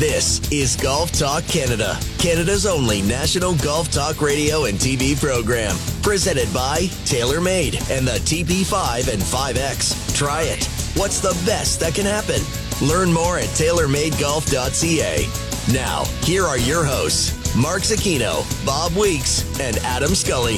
This is Golf Talk Canada, Canada's only national golf talk radio and TV program. Presented by TaylorMade and the TP5 and 5X. Try it. What's the best that can happen? Learn more at TaylorMadeGolf.ca. Now, here are your hosts, Mark Zecchino, Bob Weeks, and Adam Scully.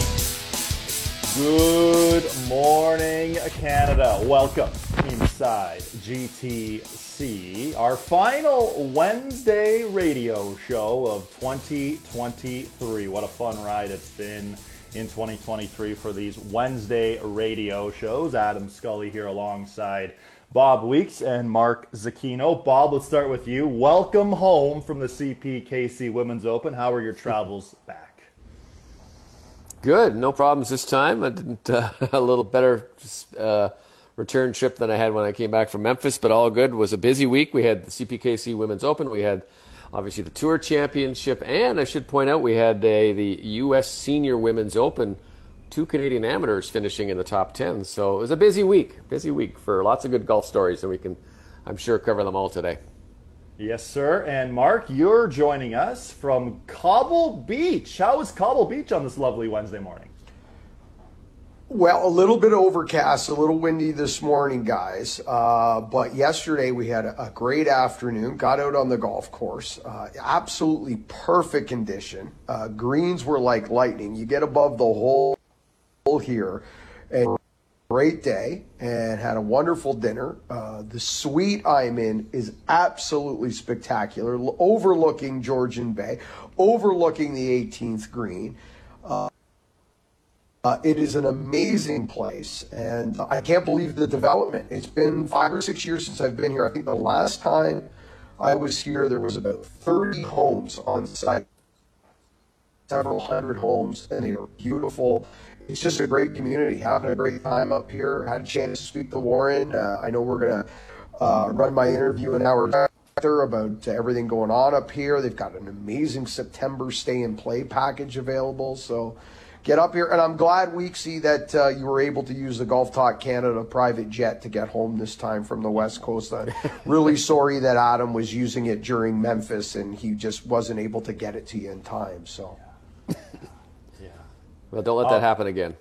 Good morning, Canada. Welcome inside GTC, our final Wednesday radio show of 2023. What a fun ride it's been in 2023 for these Wednesday radio shows. Adam Scully here alongside Bob Weeks and Mark Zecchino. Bob, let's start with you. Welcome home from the CPKC Women's Open. How are your travels back? Good, no problems this time. I didn't uh, a little better uh, return trip than I had when I came back from Memphis, but all good. It was a busy week. We had the CPKC Women's Open. We had obviously the Tour Championship, and I should point out we had a, the U.S. Senior Women's Open. Two Canadian amateurs finishing in the top ten. So it was a busy week. Busy week for lots of good golf stories, and we can, I'm sure, cover them all today. Yes, sir. And Mark, you're joining us from Cobble Beach. How is Cobble Beach on this lovely Wednesday morning? Well, a little bit overcast, a little windy this morning, guys. Uh, but yesterday we had a, great afternoon. Got out on the golf course. Uh, absolutely perfect condition. Uh, greens were like lightning. You get above the hole here, and great day and had a wonderful dinner. Uh, the suite I'm in is absolutely spectacular, overlooking Georgian Bay, overlooking the 18th green. Uh, it is an amazing place, and I can't believe the development. It's been five or six years since I've been here. I think the last time I was here, there was about 30 homes on site, several hundred homes, and they were beautiful it's just a great community, having a great time up here. Had a chance to speak to Warren. Uh, I know we're going to uh, run my interview an hour about everything going on up here. They've got an amazing September stay and play package available. So get up here. And I'm glad, Weeksy, that uh, you were able to use the Golf Talk Canada private jet to get home this time from the West Coast. I'm really sorry that Adam was using it during Memphis and he just wasn't able to get it to you in time. So. Yeah. Well, don't let that uh, happen again.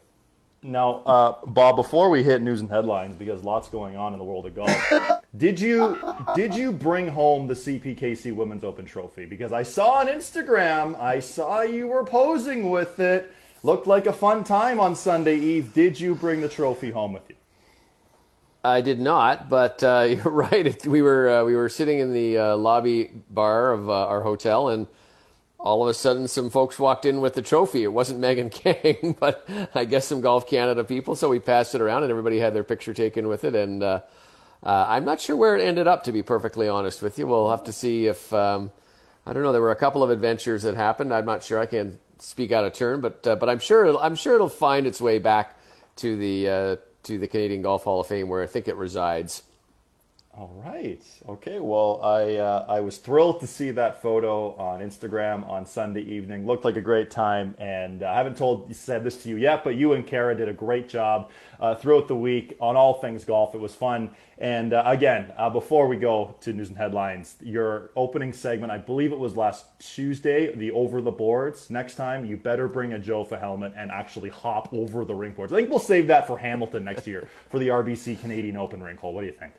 Now, uh, Bob, before we hit news and headlines, because lots going on in the world of golf, did you did you bring home the CPKC Women's Open trophy? Because I saw on Instagram, I saw you were posing with it. Looked like a fun time on Sunday Eve. Did you bring the trophy home with you? I did not, but uh, you're right. We were uh, we were sitting in the uh, lobby bar of uh, our hotel and all of a sudden some folks walked in with the trophy. It wasn't Megan Khang, but I guess some Golf Canada people. So we passed it around and everybody had their picture taken with it. And uh, uh, I'm not sure where it ended up, to be perfectly honest with you. We'll have to see if, um, I don't know, there were a couple of adventures that happened. I'm not sure. I can't speak out of turn, but, uh, but I'm sure, it'll, I'm sure it'll find its way back to the, uh, to the Canadian Golf Hall of Fame where I think it resides. All right. Okay. Well, I uh, I was thrilled to see that photo on Instagram on Sunday evening. Looked like a great time, and uh, I haven't told said this to you yet, but you and Kara did a great job uh, throughout the week on all things golf. It was fun. And uh, again, uh, before we go to news and headlines, your opening segment, I believe it was last Tuesday, the over the boards. Next time, you better bring a Jofa helmet and actually hop over the ring boards. I think we'll save that for Hamilton next year for the RBC Canadian Open rink hole. What do you think?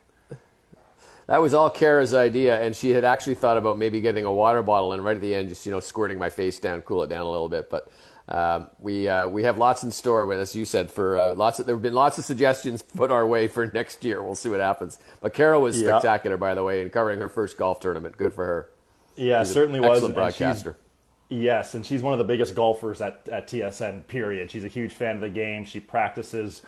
That was all Kara's idea, and she had actually thought about maybe getting a water bottle and right at the end, just you know, squirting my face down, cool it down a little bit. But um, we uh, we have lots in store, with, as you said, for uh, lots. Of, there have been lots of suggestions put our way for next year. We'll see what happens. But Kara was yeah. spectacular, by the way, in covering her first golf tournament. Good for her. Yeah, she's certainly was. Excellent broadcaster. Yes, and she's one of the biggest golfers at, at TSN. Period. She's a huge fan of the game. She practices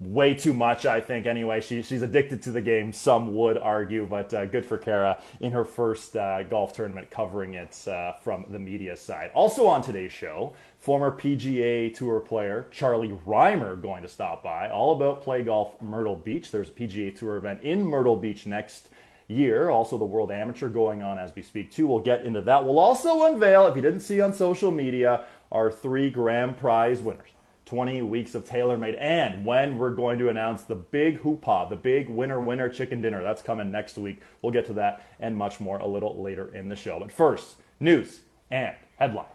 way too much, I think. Anyway, she, she's addicted to the game, some would argue, but uh, good for Kara in her first uh, golf tournament covering it uh, from the media side. Also on today's show, former PGA Tour player Charlie Rymer going to stop by, all about Play Golf Myrtle Beach. There's a PGA Tour event in Myrtle Beach next year. Also, the World Amateur going on as we speak, too. We'll get into that. We'll also unveil, if you didn't see on social media, our three grand prize winners 20 weeks of TaylorMade, and when we're going to announce the big hoopah, the big winner winner chicken dinner. That's coming next week. We'll get to that and much more a little later in the show. But first, news and headlines.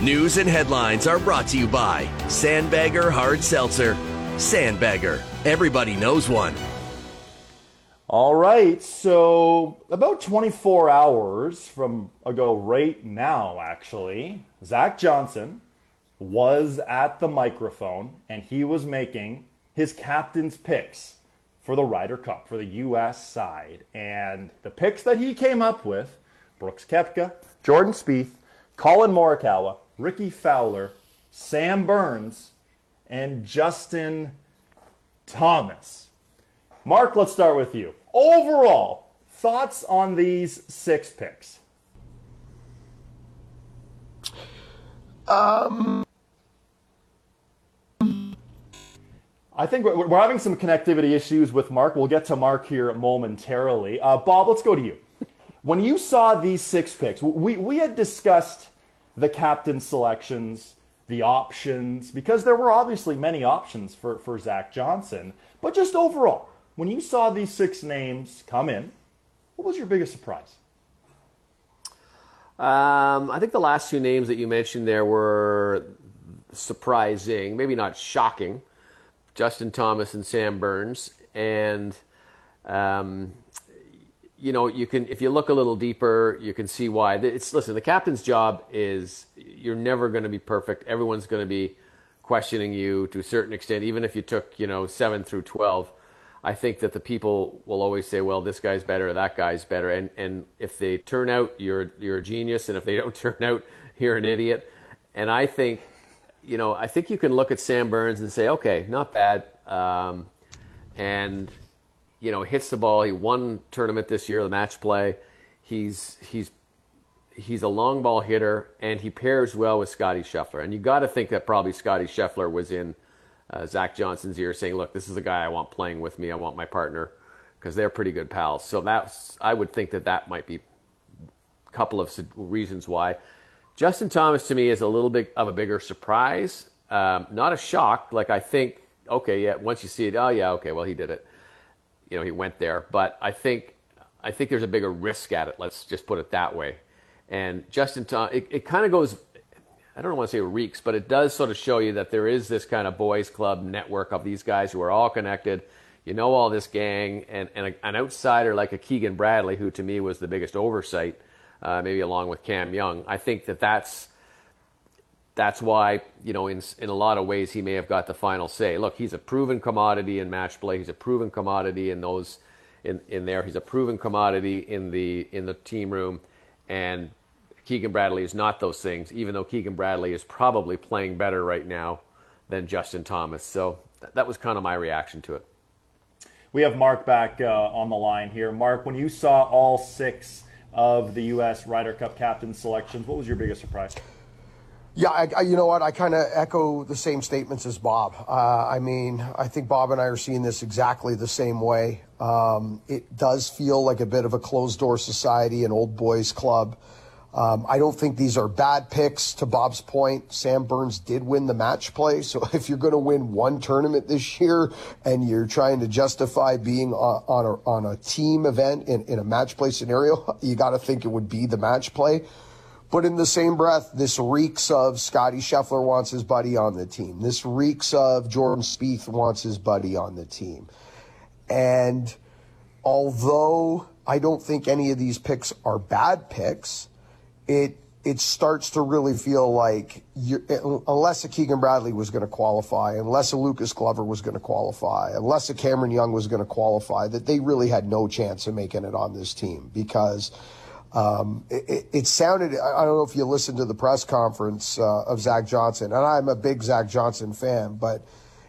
News and headlines are brought to you by Sandbagger Hard Seltzer. Sandbagger, everybody knows one. All right, so about 24 hours from ago, right now, actually, Zach Johnson was at the microphone and he was making his captain's picks for the Ryder Cup for the U.S. side. And the picks that he came up with Brooks Koepka, Jordan Spieth, Collin Morikawa, Rickie Fowler, Sam Burns, and Justin Thomas. Mark, let's start with you. Overall, thoughts on these six picks? Um, I think we're, we're having some connectivity issues with Mark. We'll get to Mark here momentarily. Uh, Bob, let's go to you. When you saw these six picks, we, we had discussed the captain selections, the options, because there were obviously many options for, for Zach Johnson. But just overall, when you saw these six names come in, what was your biggest surprise? Um, I think the last two names that you mentioned there were surprising, maybe not shocking. Justin Thomas and Sam Burns, and um, you know you can if you look a little deeper, you can see why. It's listen, the captain's job is you're never going to be perfect. Everyone's going to be questioning you to a certain extent, even if you took you know seven through twelve. I think that the people will always say, "Well, this guy's better, that guy's better," and and if they turn out, you're you're a genius, and if they don't turn out, you're an idiot. And I think, you know, I think you can look at Sam Burns and say, "Okay, not bad," um, and you know, hits the ball. He won tournament this year, the match play. He's he's he's a long ball hitter, and he pairs well with Scotty Scheffler. And you got to think that probably Scotty Scheffler was in uh, Zach Johnson's ear saying, "Look, this is a guy I want playing with me. I want my partner because they're pretty good pals." So that's I would think that that might be a couple of reasons why. Justin Thomas to me is a little bit of a bigger surprise, um, not a shock. Like I think, okay, yeah, once you see it, oh yeah, okay, well he did it. You know, he went there, but I think I think there's a bigger risk at it. Let's just put it that way. And Justin Thomas, it, it kind of goes I don't want to say reeks, but it does sort of show you that there is this kind of boys club network of these guys who are all connected. You know all this gang, and, and a, an outsider like a Keegan Bradley, who to me was the biggest oversight, uh, maybe along with Cam Young. I think that that's that's why you know in in a lot of ways he may have got the final say. Look, he's a proven commodity in match play. He's a proven commodity in those in in there. He's a proven commodity in the in the team room, and Keegan Bradley is not those things, even though Keegan Bradley is probably playing better right now than Justin Thomas. So that was kind of my reaction to it. We have Mark back uh, on the line here. Mark, when you saw all six of the U.S. Ryder Cup captain selections, what was your biggest surprise? Yeah, I, I, you know what? I kind of echo the same statements as Bob. Uh, I mean, I think Bob and I are seeing this exactly the same way. Um, it does feel like a bit of a closed door society, an old boys club. Um, I don't think these are bad picks. To Bob's point, Sam Burns did win the match play. So if you're going to win one tournament this year and you're trying to justify being on, on, a, on a team event in, in a match play scenario, you got to think it would be the match play. But in the same breath, this reeks of Scotty Scheffler wants his buddy on the team. This reeks of Jordan Spieth wants his buddy on the team. And although I don't think any of these picks are bad picks, it it starts to really feel like unless a Keegan Bradley was going to qualify, unless a Lucas Glover was going to qualify, unless a Cameron Young was going to qualify, that they really had no chance of making it on this team because um, it, it, sounded. I don't know if you listened to the press conference uh, of Zach Johnson, and I'm a big Zach Johnson fan, but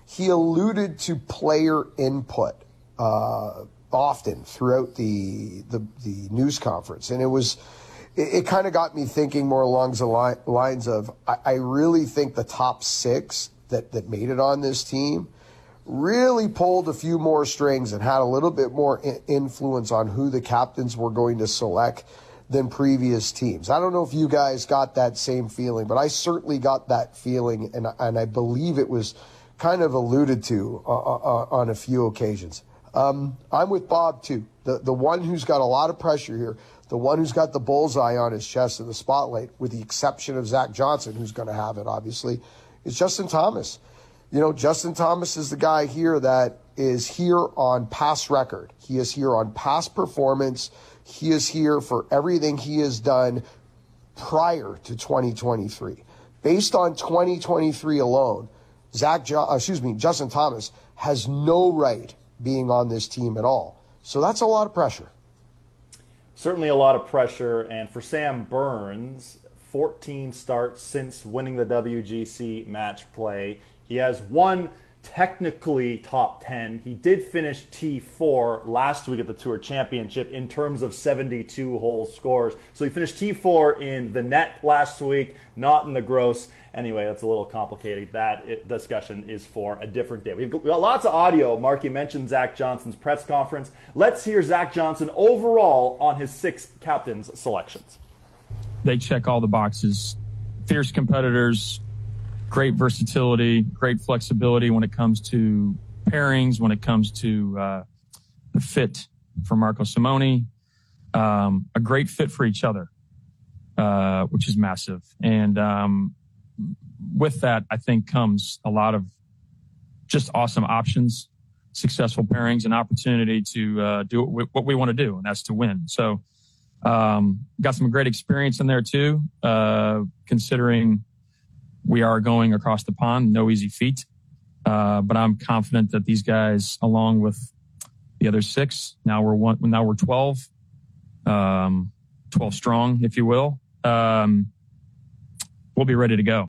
he alluded to player input uh, often throughout the, the the news conference, and it was it, it kind of got me thinking more along the li- lines of I, I really think the top six that, that made it on this team really pulled a few more strings and had a little bit more influence on who the captains were going to select than previous teams. I don't know if you guys got that same feeling, but I certainly got that feeling, and, and I believe it was kind of alluded to uh, uh, uh, on a few occasions. Um, I'm with Bob too. The the one who's got a lot of pressure here, the one who's got the bullseye on his chest in the spotlight, with the exception of Zach Johnson, who's going to have it obviously, is Justin Thomas. You know, Justin Thomas is the guy here that is here on past record. He is here on past performance. He is here for everything he has done prior to 2023. Based on 2023 alone, Zach, jo- uh, excuse me, Justin Thomas has no right being on this team at all. So that's a lot of pressure. Certainly a lot of pressure. And for Sam Burns, 14 starts since winning the WGC match play. He has one technically top 10. He did finish T4 last week at the Tour Championship in terms of 72 hole scores. So he finished T4 in the net last week, not in the gross. Anyway, that's a little complicated. That discussion is for a different day. We've got lots of audio. Mark, you mentioned Zach Johnson's press conference. Let's hear Zach Johnson overall on his six captains' selections. They check all the boxes. Fierce competitors, great versatility, great flexibility when it comes to pairings, when it comes to uh, the fit for Marco Simone, um, a great fit for each other, uh, which is massive. And um, with that, I think comes a lot of just awesome options, successful pairings, and opportunity to uh, do what we want to do, and that's to win. So, um, got some great experience in there too, uh, considering we are going across the pond, no easy feat. Uh, but I'm confident that these guys, along with the other six, now we're one, now we're 12, um, 12 strong, if you will. Um, we'll be ready to go.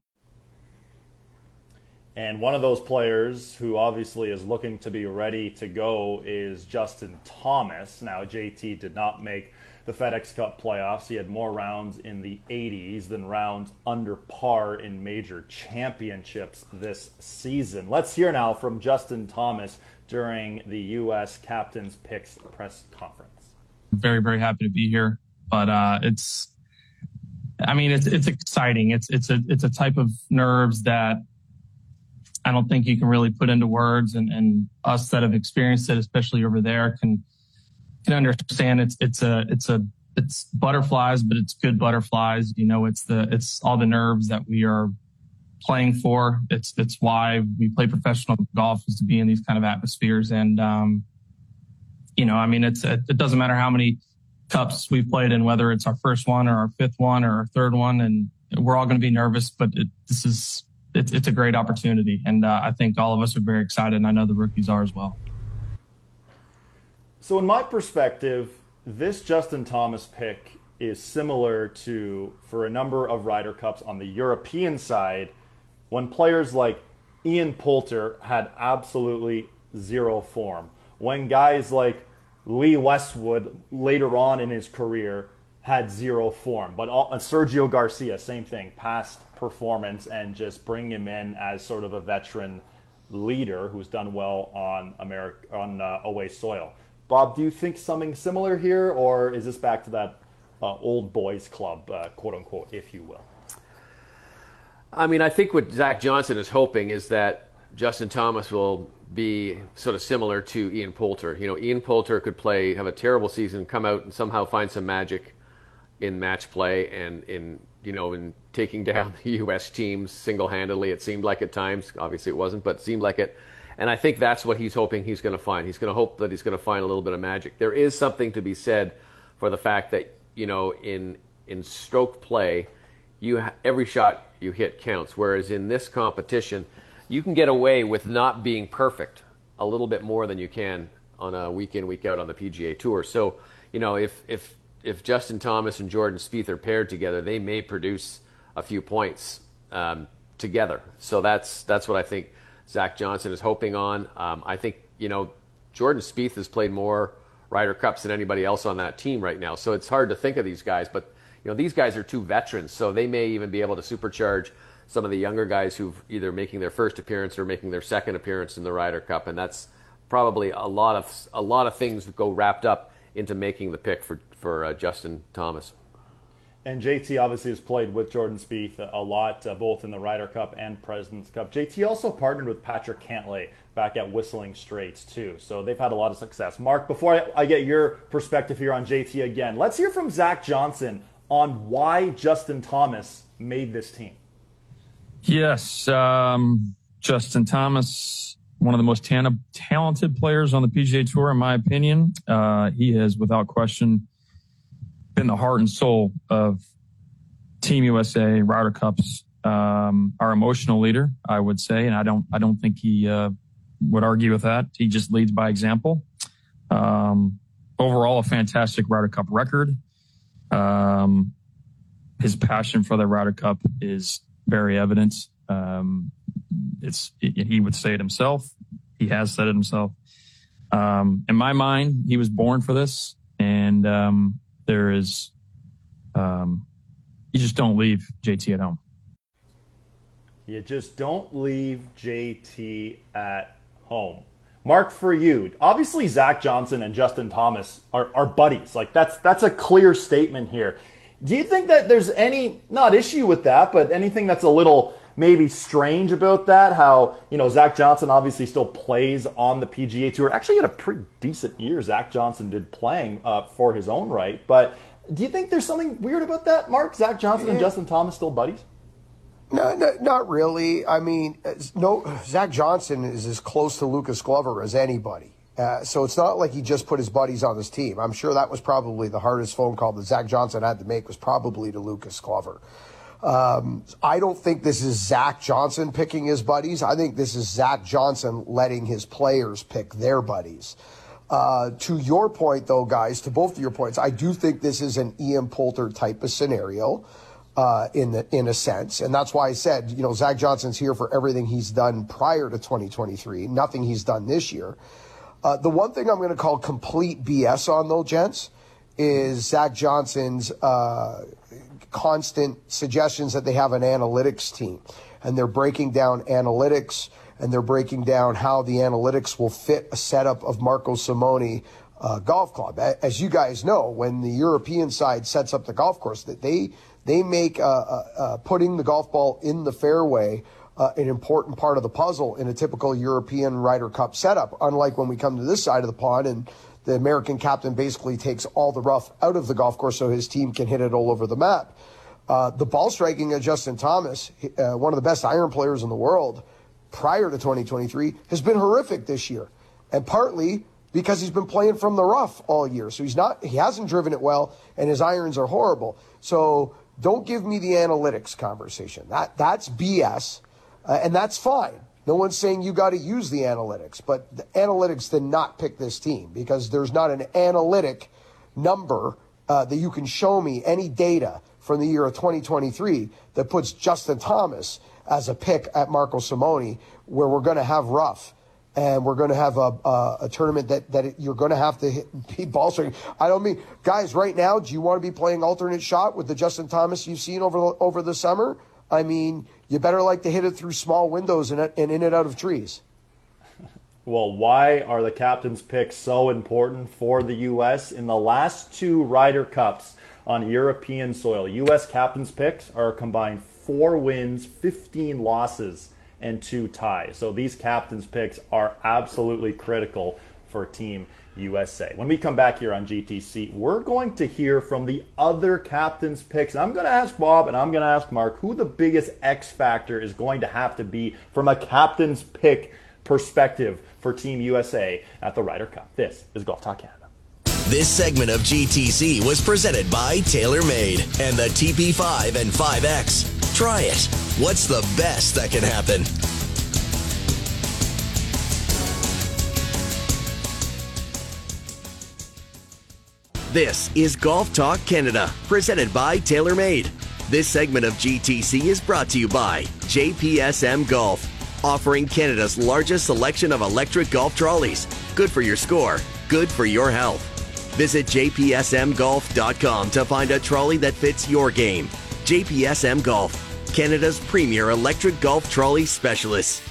And one of those players who obviously is looking to be ready to go is Justin Thomas. Now, JT did not make the FedEx Cup playoffs. He had more rounds in the 80s than rounds under par in major championships this season. Let's hear now from Justin Thomas during the U.S. Captain's Picks press conference. Very, very happy to be here, but uh, it's. I mean, it's it's exciting. It's it's a it's a type of nerves that I don't think you can really put into words, and, and us that have experienced it, especially over there, can can understand it's it's a it's a it's butterflies, but it's good butterflies. You know, it's the it's all the nerves that we are playing for. It's it's why we play professional golf is to be in these kind of atmospheres. And um, you know, I mean, it's it, it doesn't matter how many cups we've played in, whether it's our first one or our fifth one or our third one, and we're all going to be nervous. But it, this is it's it's a great opportunity, and uh, I think all of us are very excited, and I know the rookies are as well. So, in my perspective, this Justin Thomas pick is similar to, for a number of Ryder Cups on the European side, when players like Ian Poulter had absolutely zero form. When guys like Lee Westwood later on in his career had zero form. But all, Sergio Garcia, same thing, past performance, and just bring him in as sort of a veteran leader who's done well on America on uh, away soil. Bob, do you think something similar here, or is this back to that uh, old boys club, uh, quote unquote, if you will? I mean, I think what Zach Johnson is hoping is that Justin Thomas will be sort of similar to Ian Poulter. You know, Ian Poulter could play, have a terrible season, come out and somehow find some magic in match play and in you know in taking down the U.S. teams single-handedly. It seemed like at times, obviously it wasn't, but it seemed like it. And I think that's what he's hoping he's going to find. He's going to hope that he's going to find a little bit of magic. There is something to be said for the fact that you know in in stroke play, you ha- every shot you hit counts. Whereas in this competition, you can get away with not being perfect a little bit more than you can on a week in week out on the PGA Tour. So you know if if if Justin Thomas and Jordan Spieth are paired together, they may produce a few points um, together. So that's that's what I think Zach Johnson is hoping on. Um, I think, you know, Jordan Spieth has played more Ryder Cups than anybody else on that team right now. So it's hard to think of these guys, but you know, these guys are two veterans, so they may even be able to supercharge some of the younger guys who've either making their first appearance or making their second appearance in the Ryder Cup, and that's probably a lot of a lot of things that go wrapped up into making the pick for for uh, Justin Thomas. And JT obviously has played with Jordan Spieth a lot, uh, both in the Ryder Cup and President's Cup. JT also partnered with Patrick Cantlay back at Whistling Straits too, so they've had a lot of success. Mark, before I, I get your perspective here on JT again, let's hear from Zach Johnson on why Justin Thomas made this team. Yes, um, Justin Thomas, one of the most ta- talented players on the PGA Tour, in my opinion. Uh, he has, without question, been the heart and soul of Team USA, Ryder Cups, um, our emotional leader, I would say, and I don't, I don't think he uh, would argue with that. He just leads by example. Um, overall, a fantastic Ryder Cup record. Um, his passion for the Ryder Cup is very evident. Um, it's it, he would say it himself. He has said it himself. Um, in my mind, he was born for this, and um, there is, um, you just don't leave JT at home. You just don't leave JT at home. Mark, for you, obviously Zach Johnson and Justin Thomas are, are buddies. Like that's that's a clear statement here. Do you think that there's any not issue with that, but anything that's a little maybe strange about that? How you know Zach Johnson obviously still plays on the PGA Tour. Actually, had a pretty decent year. Zach Johnson did playing uh, for his own right, but do you think there's something weird about that, Mark? Zach Johnson and Justin Thomas still buddies? No, no, not really. I mean, no. Zach Johnson is as close to Lucas Glover as anybody. Uh, so it's not like he just put his buddies on his team. I'm sure that was probably the hardest phone call that Zach Johnson had to make was probably to Lucas Glover. Um, I don't think this is Zach Johnson picking his buddies. I think this is Zach Johnson letting his players pick their buddies. Uh, to your point, though, guys, to both of your points, I do think this is an Ian Poulter type of scenario uh, in the, in a sense, and that's why I said, you know, Zach Johnson's here for everything he's done prior to 2023, nothing he's done this year. Uh, the one thing I'm going to call complete BS on, though, gents, is Zach Johnson's uh, constant suggestions that they have an analytics team, and they're breaking down analytics and they're breaking down how the analytics will fit a setup of Marco Simone uh, golf club. As you guys know, when the European side sets up the golf course, that they they make uh, uh, uh, putting the golf ball in the fairway uh, an important part of the puzzle in a typical European Ryder Cup setup. Unlike when we come to this side of the pond and the American captain basically takes all the rough out of the golf course so his team can hit it all over the map. Uh, the ball striking of Justin Thomas, uh, one of the best iron players in the world prior to 2023, has been horrific this year. And partly because he's been playing from the rough all year. So he's not, he hasn't driven it well, and his irons are horrible. So don't give me the analytics conversation. That that's BS, uh, and that's fine. No one's saying you got to use the analytics, but the analytics did not pick this team because there's not an analytic number uh, that you can show me any data from the year of 2023 that puts Justin Thomas as a pick at Marco Simone, where we're going to have rough and we're going to have a, a, a tournament that, that it, you're going to have to hit, be ball striking. I don't mean, guys, right now, do you want to be playing alternate shot with the Justin Thomas you've seen over the, over the summer? I mean, you better like to hit it through small windows and, and in and out of trees. Well, why are the captain's picks so important for the U.S. in the last two Ryder Cups on European soil? U.S. captain's picks are combined four wins, 15 losses and two ties. So these captain's picks are absolutely critical for a Team USA. When we come back here on GTC, we're going to hear from the other captain's picks. I'm going to ask Bob and I'm going to ask Mark who the biggest X factor is going to have to be from a captain's pick perspective for Team USA at the Ryder Cup. This is Golf Talk Canada. This segment of GTC was presented by TaylorMade and the TP5 and 5X. Try it. What's the best that can happen? This is Golf Talk Canada, presented by TaylorMade. This segment of GTC is brought to you by JPSM Golf, offering Canada's largest selection of electric golf trolleys. Good for your score, good for your health. Visit jpsmgolf.com to find a trolley that fits your game. JPSM Golf, Canada's premier electric golf trolley specialist.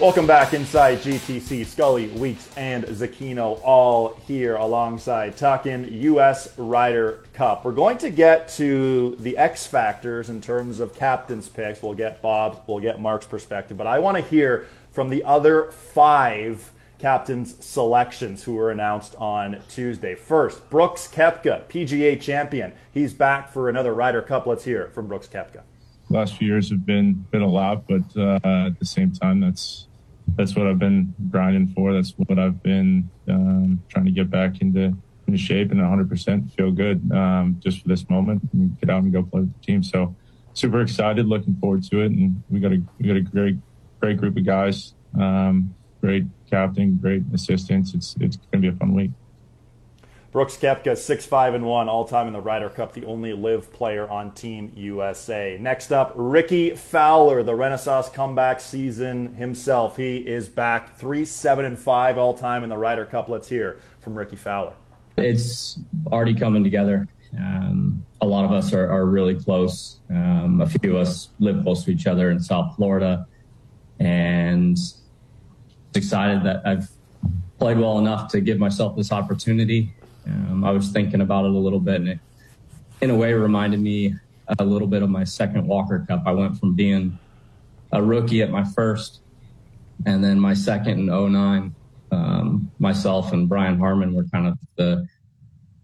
Welcome back inside GTC. Scully, Weeks, and Zecchino all here alongside Talking U.S. Ryder Cup. We're going to get to the X factors in terms of captain's picks. We'll get Bob's, we'll get Mark's perspective, but I want to hear from the other five captains' selections who were announced on Tuesday. First, Brooks Koepka, PGA champion. He's back for another Ryder Cup. Let's hear from Brooks Koepka. Last few years have been been a lot, but uh, at the same time, that's that's what I've been grinding for. That's what I've been um, trying to get back into into shape and 100% feel good um, just for this moment and get out and go play with the team. So super excited, looking forward to it, and we got a we got a great great group of guys, um, great captain, great assistants. It's it's going to be a fun week. Brooks Koepka, 6 5 and 1, all time in the Ryder Cup, the only LIV player on Team USA. Next up, Rickie Fowler, the Renaissance comeback season himself. He is back 3 7 and 5 all time in the Ryder Cup. Let's hear from Rickie Fowler. It's already coming together. Um, a lot of us are, are really close. Um, a few of us live close to each other in South Florida. And excited that I've played well enough to give myself this opportunity. Um, I was thinking about it a little bit, and it, in a way, reminded me a little bit of my second Walker Cup. I went from being a rookie at my first, and then my second in 09. Um, myself and Brian Harman were kind of the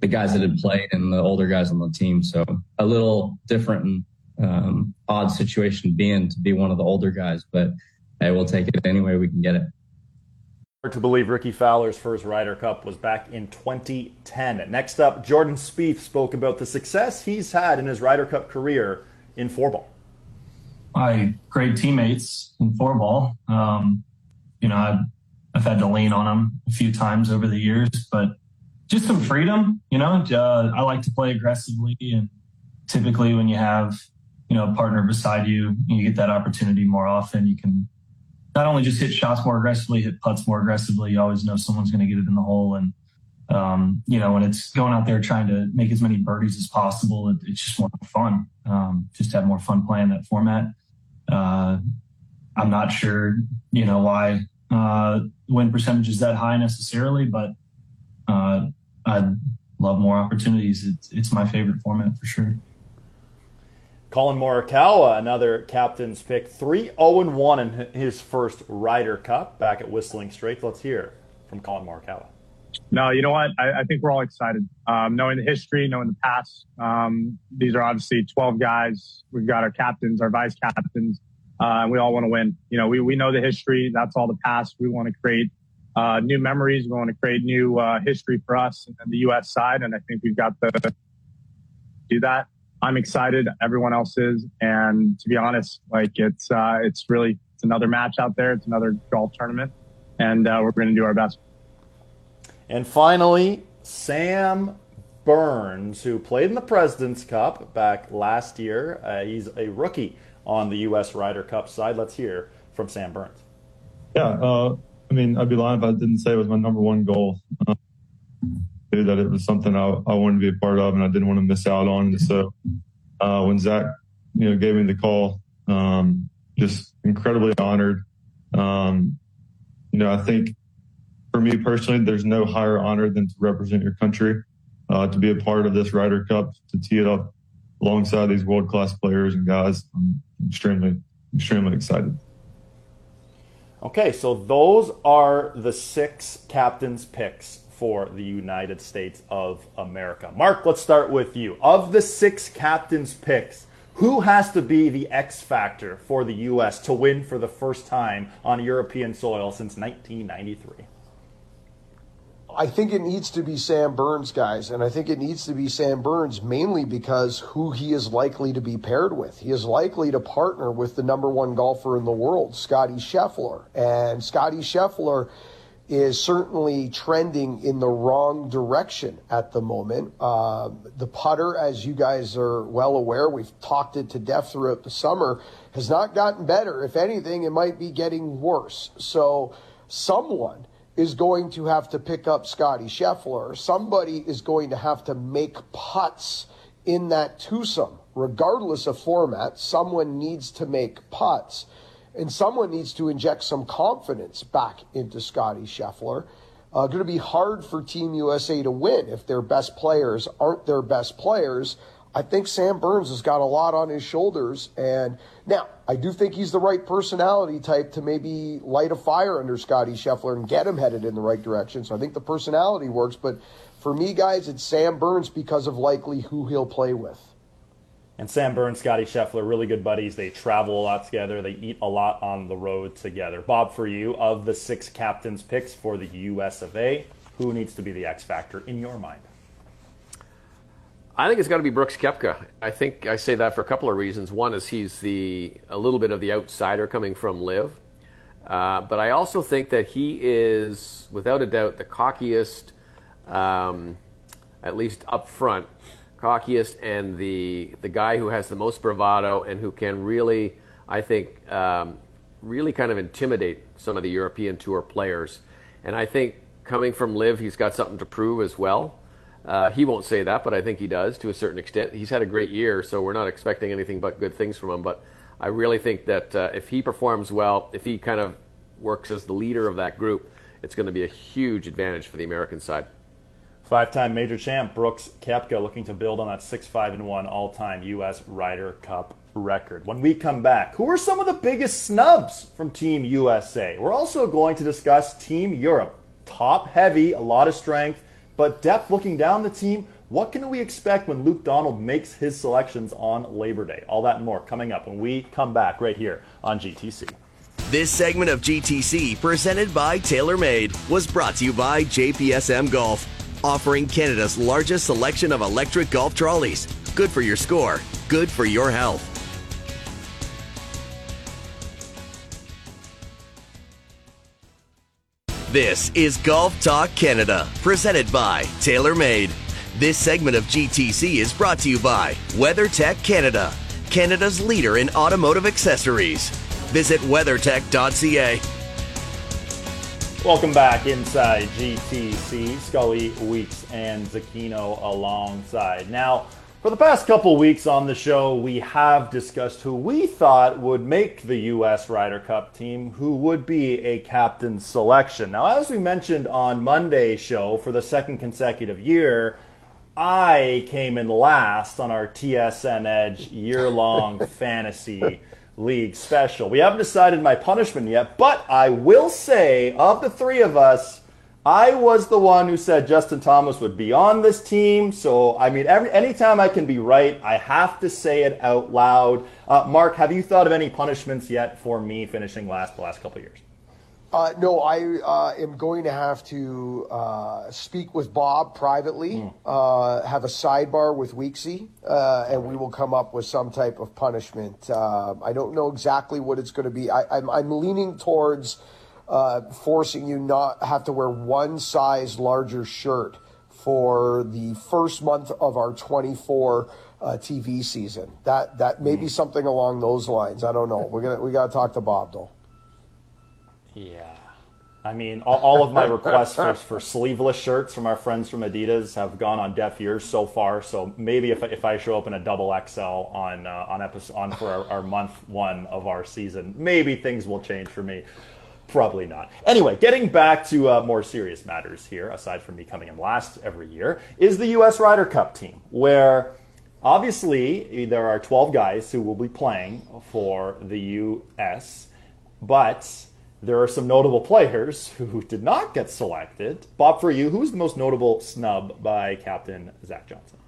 the guys that had played and the older guys on the team. So a little different and um, odd situation being to be one of the older guys, but hey, we'll take it any way we can get it. Hard to believe Rickie Fowler's first Ryder Cup was back in 2010. Next up, Jordan Spieth spoke about the success he's had in his Ryder Cup career in four ball. My great teammates in four ball. Um, you know, I've, I've, had to lean on them a few times over the years, but just some freedom. You know, uh, I like to play aggressively, and typically when you have you know a partner beside you, you get that opportunity more often. You can not only just hit shots more aggressively, hit putts more aggressively. You always know someone's going to get it in the hole. And, um, you know, when it's going out there trying to make as many birdies as possible, it, it's just more fun. Um, just have more fun playing that format. Uh, I'm not sure, you know, why uh, win percentage is that high necessarily, but uh, I'd love more opportunities. It's, it's my favorite format for sure. Collin Morikawa, another captain's pick, 3 0 1 in his first Ryder Cup back at Whistling Straits. Let's hear from Collin Morikawa. No, you know what? I, I think we're all excited. Um, knowing the history, knowing the past. Um, these are obviously 12 guys. We've got our captains, our vice captains, uh, and we all want to win. You know, we, we know the history. That's all the past. We want to create uh, new memories. We want to create new uh, history for us and the U.S. side. And I think we've got the do that. I'm excited. Everyone else is. And to be honest, like it's, uh, it's really, it's another match out there. It's another golf tournament and uh, we're going to do our best. And finally, Sam Burns, who played in the President's Cup back last year. Uh, he's a rookie on the U.S. Ryder Cup side. Let's hear from Sam Burns. Yeah, uh, I mean, I'd be lying if I didn't say it was my number one goal. Uh, that it was something I, I wanted to be a part of and I didn't want to miss out on. So uh, when Zach, you know, gave me the call, um, just incredibly honored. Um, you know, I think for me personally, there's no higher honor than to represent your country, uh, to be a part of this Ryder Cup, to tee it up alongside these world class players and guys. I'm extremely, extremely excited. Okay, so those are the six captains' picks for the United States of America. Mark, let's start with you. Of the six captains' picks, who has to be the X factor for the U.S. to win for the first time on European soil since 1993? I think it needs to be Sam Burns, guys, and I think it needs to be Sam Burns mainly because who he is likely to be paired with. He is likely to partner with the number one golfer in the world, Scotty Scheffler, and Scotty Scheffler is certainly trending in the wrong direction at the moment. Uh, the putter, as you guys are well aware, we've talked it to death throughout the summer, has not gotten better. If anything, it might be getting worse. So someone is going to have to pick up Scotty Scheffler. Somebody is going to have to make putts in that twosome, regardless of format. Someone needs to make putts. And someone needs to inject some confidence back into Scotty Scheffler. Uh, going to be hard for Team USA to win if their best players aren't their best players. I think Sam Burns has got a lot on his shoulders. And now, I do think he's the right personality type to maybe light a fire under Scotty Scheffler and get him headed in the right direction. So I think the personality works. But for me, guys, it's Sam Burns because of likely who he'll play with. And Sam Burns, Scotty Scheffler, really good buddies. They travel a lot together. They eat a lot on the road together. Bob, for you, of the six captains' picks for the U.S. of A., who needs to be the X factor in your mind? I think it's got to be Brooks Koepka. I think I say that for a couple of reasons. One is he's the a little bit of the outsider coming from LIV, uh, but I also think that he is, without a doubt, the cockiest, um, at least up front, cockiest, and the the guy who has the most bravado and who can really, I think, um, really kind of intimidate some of the European Tour players. And I think coming from LIV, he's got something to prove as well. Uh, he won't say that, but I think he does to a certain extent. He's had a great year, so we're not expecting anything but good things from him. But I really think that uh, if he performs well, if he kind of works as the leader of that group, it's going to be a huge advantage for the American side. Five-time major champ Brooks Koepka looking to build on that 6-5 and 1 all-time U.S. Ryder Cup record. When we come back, who are some of the biggest snubs from Team USA? We're also going to discuss Team Europe. Top heavy, a lot of strength but depth looking down the team, what can we expect when Luke Donald makes his selections on Labor Day? All that and more coming up when we come back right here on GTC. This segment of GTC, presented by TaylorMade, was brought to you by JPSM Golf, offering Canada's largest selection of electric golf trolleys. Good for your score, good for your health. This is Golf Talk Canada, presented by TaylorMade. This segment of GTC is brought to you by WeatherTech Canada, Canada's leader in automotive accessories. Visit weathertech.ca. Welcome back inside GTC. Scully, Weeks, and Zecchino alongside. Now, for the past couple weeks on the show, we have discussed who we thought would make the U.S. Ryder Cup team, who would be a captain selection. Now, as we mentioned on Monday's show, for the second consecutive year, I came in last on our TSN Edge year long fantasy league special. We haven't decided my punishment yet, but I will say, of the three of us, I was the one who said Justin Thomas would be on this team. So, I mean, every anytime I can be right, I have to say it out loud. Uh, Mark, have you thought of any punishments yet for me finishing last the last couple years? Uh, no, I uh, am going to have to uh, speak with Bob privately, mm. have a sidebar with Weeksy, uh, and we will come up with some type of punishment. Uh, I don't know exactly what it's going to be. I, I'm, I'm leaning towards uh, forcing you not have to wear one size larger shirt for the first month of our 24 uh, TV season. That that may be hmm. something along those lines. I don't know. We're gonna we gotta talk to Bob though. Yeah. I mean, all, all of my requests for, for sleeveless shirts from our friends from Adidas have gone on deaf ears so far. So maybe if, if I show up in a double XL on uh, on episode on for our, our month one of our season, maybe things will change for me. Probably not. Anyway, getting back to uh, more serious matters here, aside from me coming in last every year, is the U.S. Ryder Cup team, where obviously there are 12 guys who will be playing for the U.S., but there are some notable players who did not get selected. Bob, for you, who's the most notable snub by Captain Zach Johnson?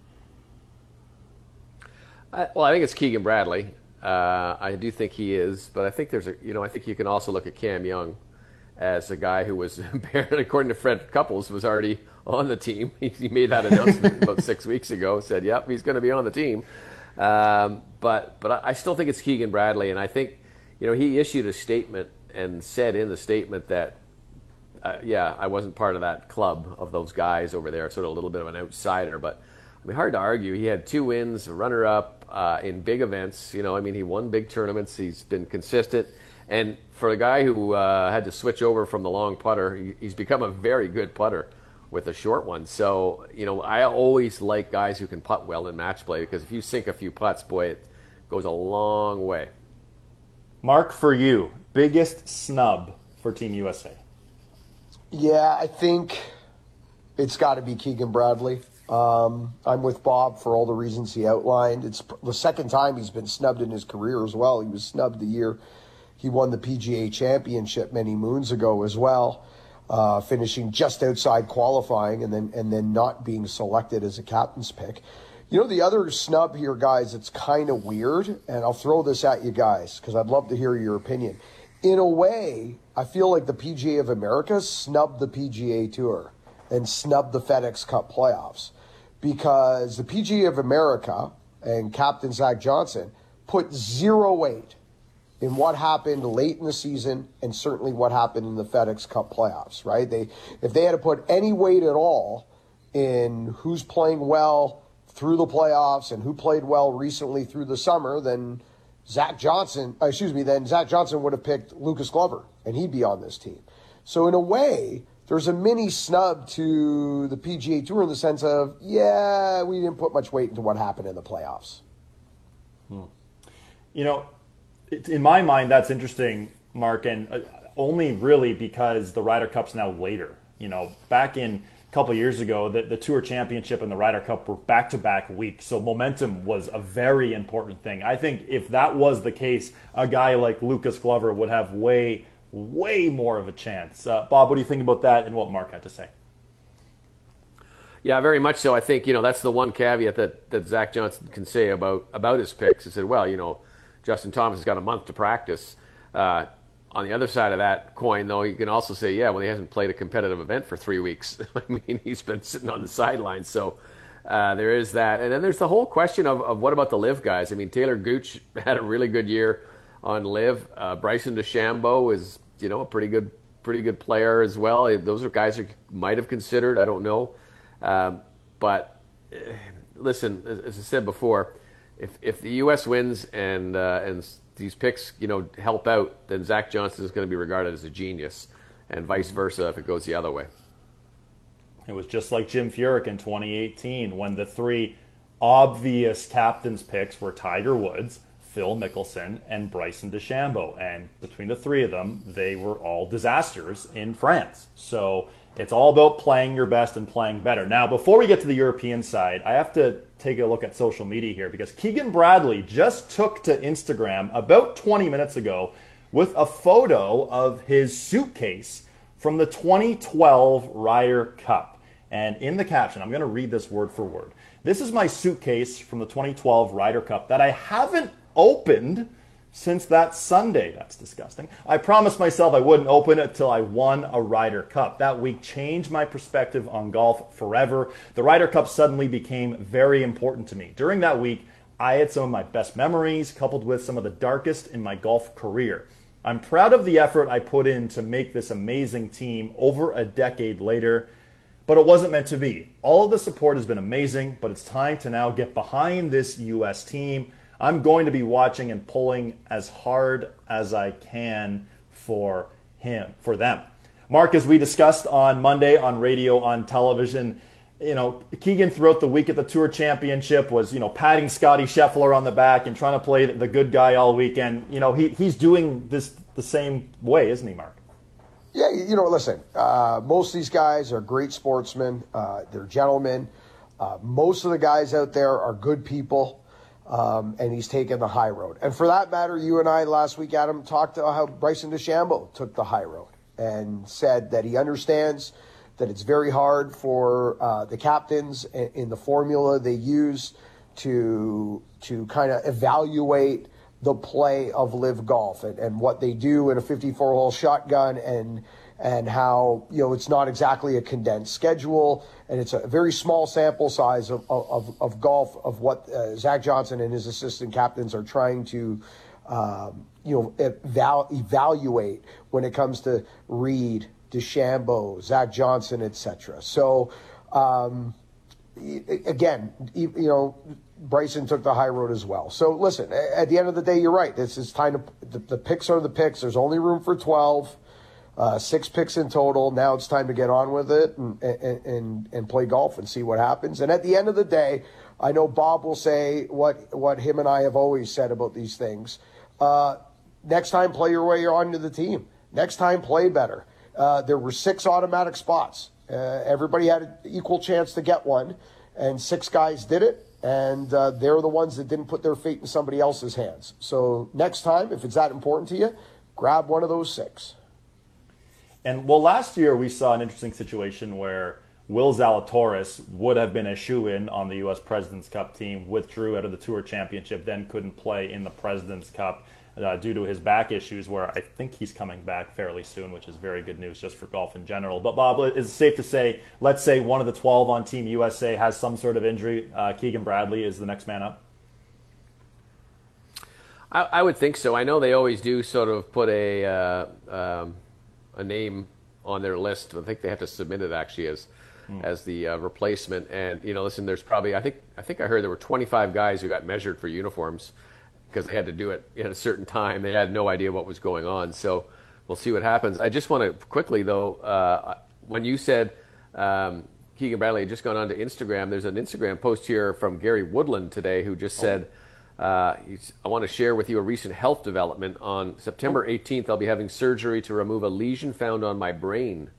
Uh, well, I think it's Keegan Bradley. Uh, I do think he is, but I think there's a, you know, I think you can also look at Cam Young as a guy who was, apparently, according to Fred Couples, was already on the team. He, he made that announcement about six weeks ago, said, yep, he's going to be on the team. Um, but but I still think it's Keegan Bradley, and I think, you know, he issued a statement and said in the statement that, uh, yeah, I wasn't part of that club of those guys over there, sort of a little bit of an outsider, but I mean, hard to argue. He had two wins, a runner-up, uh, in big events. You know, I mean, he won big tournaments. He's been consistent. And for a guy who uh, had to switch over from the long putter, he, he's become a very good putter with a short one. So, you know, I always like guys who can putt well in match play because if you sink a few putts, boy, it goes a long way. Mark, for you, biggest snub for Team USA? Yeah, I think it's got to be Keegan Bradley. Um, I'm with Bob for all the reasons he outlined. It's the second time he's been snubbed in his career as well. He was snubbed the year he won the PGA championship many moons ago as well, uh, finishing just outside qualifying and then and then not being selected as a captain's pick. You know the other snub here, guys. It's kind of weird, and I'll throw this at you guys because I'd love to hear your opinion. In a way, I feel like the PGA of America snubbed the PGA Tour and snubbed the FedEx Cup playoffs because the PGA of America and Captain Zach Johnson put zero weight in what happened late in the season and certainly what happened in the FedEx Cup playoffs, right? They if they had to put any weight at all in who's playing well through the playoffs and who played well recently through the summer, then Zach Johnson, uh, excuse me, then Zach Johnson would have picked Lucas Glover and he'd be on this team. So in a way, there's a mini snub to the PGA Tour in the sense of, yeah, we didn't put much weight into what happened in the playoffs. Hmm. You know, in my mind, that's interesting, Mark, and uh, only really because the Ryder Cup's now later. You know, back in couple years ago, that the Tour Championship and the Ryder Cup were back to back weeks, so momentum was a very important thing. I think if that was the case, a guy like Lucas Glover would have way, way more of a chance. Uh, Bob, what do you think about that and what Mark had to say? Yeah, very much so. I think you know that's the one caveat that, that Zach Johnson can say about about his picks. He said, "Well, you know, Justin Thomas has got a month to practice. Uh, on the other side of that coin, though, you can also say, yeah, well, he hasn't played a competitive event for three weeks. I mean, he's been sitting on the sidelines. So uh, there is that. And then there's the whole question of, of what about the LIV guys? I mean, Talor Gooch had a really good year on LIV. Uh, Bryson DeChambeau is, you know, a pretty good, pretty good player as well. Those are guys who might have considered. I don't know. Um, but uh, listen, as I said before, if if the U.S. wins and uh, and these picks, you know, help out, then Zach Johnson is going to be regarded as a genius, and vice versa if it goes the other way. It was just like Jim Furyk in 2018 when the three obvious captains picks were Tiger Woods, Phil Mickelson, and Bryson DeChambeau, and between the three of them, they were all disasters in France. So it's all about playing your best and playing better. Now, before we get to the European side, I have to take a look at social media here because Keegan Bradley just took to Instagram about 20 minutes ago with a photo of his suitcase from the 2012 Ryder Cup. And in the caption, I'm going to read this word for word. This is my suitcase from the 2012 Ryder Cup that I haven't opened since that Sunday. That's disgusting. I promised myself I wouldn't open it till I won a Ryder Cup. That week changed my perspective on golf forever. The Ryder Cup suddenly became very important to me. During that week, I had some of my best memories coupled with some of the darkest in my golf career. I'm proud of the effort I put in to make this amazing team over a decade later, but it wasn't meant to be. All of the support has been amazing, but it's time to now get behind this U.S. team. I'm going to be watching and pulling as hard as I can for him, for them. Mark, as we discussed on Monday on radio, on television, you know, Keegan throughout the week at the Tour Championship was, you know, patting Scotty Scheffler on the back and trying to play the good guy all weekend. You know, he, he's doing this the same way, isn't he, Mark? Yeah, you know, listen, uh, most of these guys are great sportsmen. Uh, they're gentlemen. Uh, most of the guys out there are good people um, and he's taken the high road. And for that matter, you and I last week, Adam, talked about how Bryson DeChambeau took the high road and said that he understands that it's very hard for uh, the captains in, the formula they use to to kind of evaluate the play of LIV golf and, and what they do in a 54 hole shotgun and and how you know it's not exactly a condensed schedule and it's a very small sample size of, of, of golf of what uh, Zach Johnson and his assistant captains are trying to um, you know eval- evaluate when it comes to Reed, DeChambeau, Zach Johnson, etc. So um, again, you know. Bryson took the high road as well. So listen, at the end of the day, you're right. This is time to the, the picks are the picks. There's only room for 12. Uh, six picks in total. Now it's time to get on with it and, and, and play golf and see what happens. And at the end of the day, I know Bob will say what what him and I have always said about these things. Uh, next time, play your way onto the team. Next time, play better. Uh, there were six automatic spots. Uh, everybody had an equal chance to get one, and six guys did it. And uh, they're the ones that didn't put their fate in somebody else's hands. So next time, if it's that important to you, grab one of those six. And well, last year we saw an interesting situation where Will Zalatoris would have been a shoe in on the U.S. President's Cup team, withdrew out of the Tour Championship, then couldn't play in the President's Cup uh, due to his back issues, where I think he's coming back fairly soon, which is very good news just for golf in general. But Bob, is it safe to say, let's say one of the 12 on Team USA has some sort of injury, uh, Keegan Bradley is the next man up? I, I, would think so. I know they always do sort of put a uh, um, a name on their list. I think they have to submit it actually as mm. as the uh, replacement. And you know, listen, there's probably I think I think I heard there were 25 guys who got measured for uniforms because they had to do it at a certain time. They had no idea what was going on. So we'll see what happens. I just want to quickly, though, uh, when you said um, Keegan Bradley had just gone on to Instagram, there's an Instagram post here from Gary Woodland today who just said, uh, I want to share with you a recent health development. On September 18th, I'll be having surgery to remove a lesion found on my brain.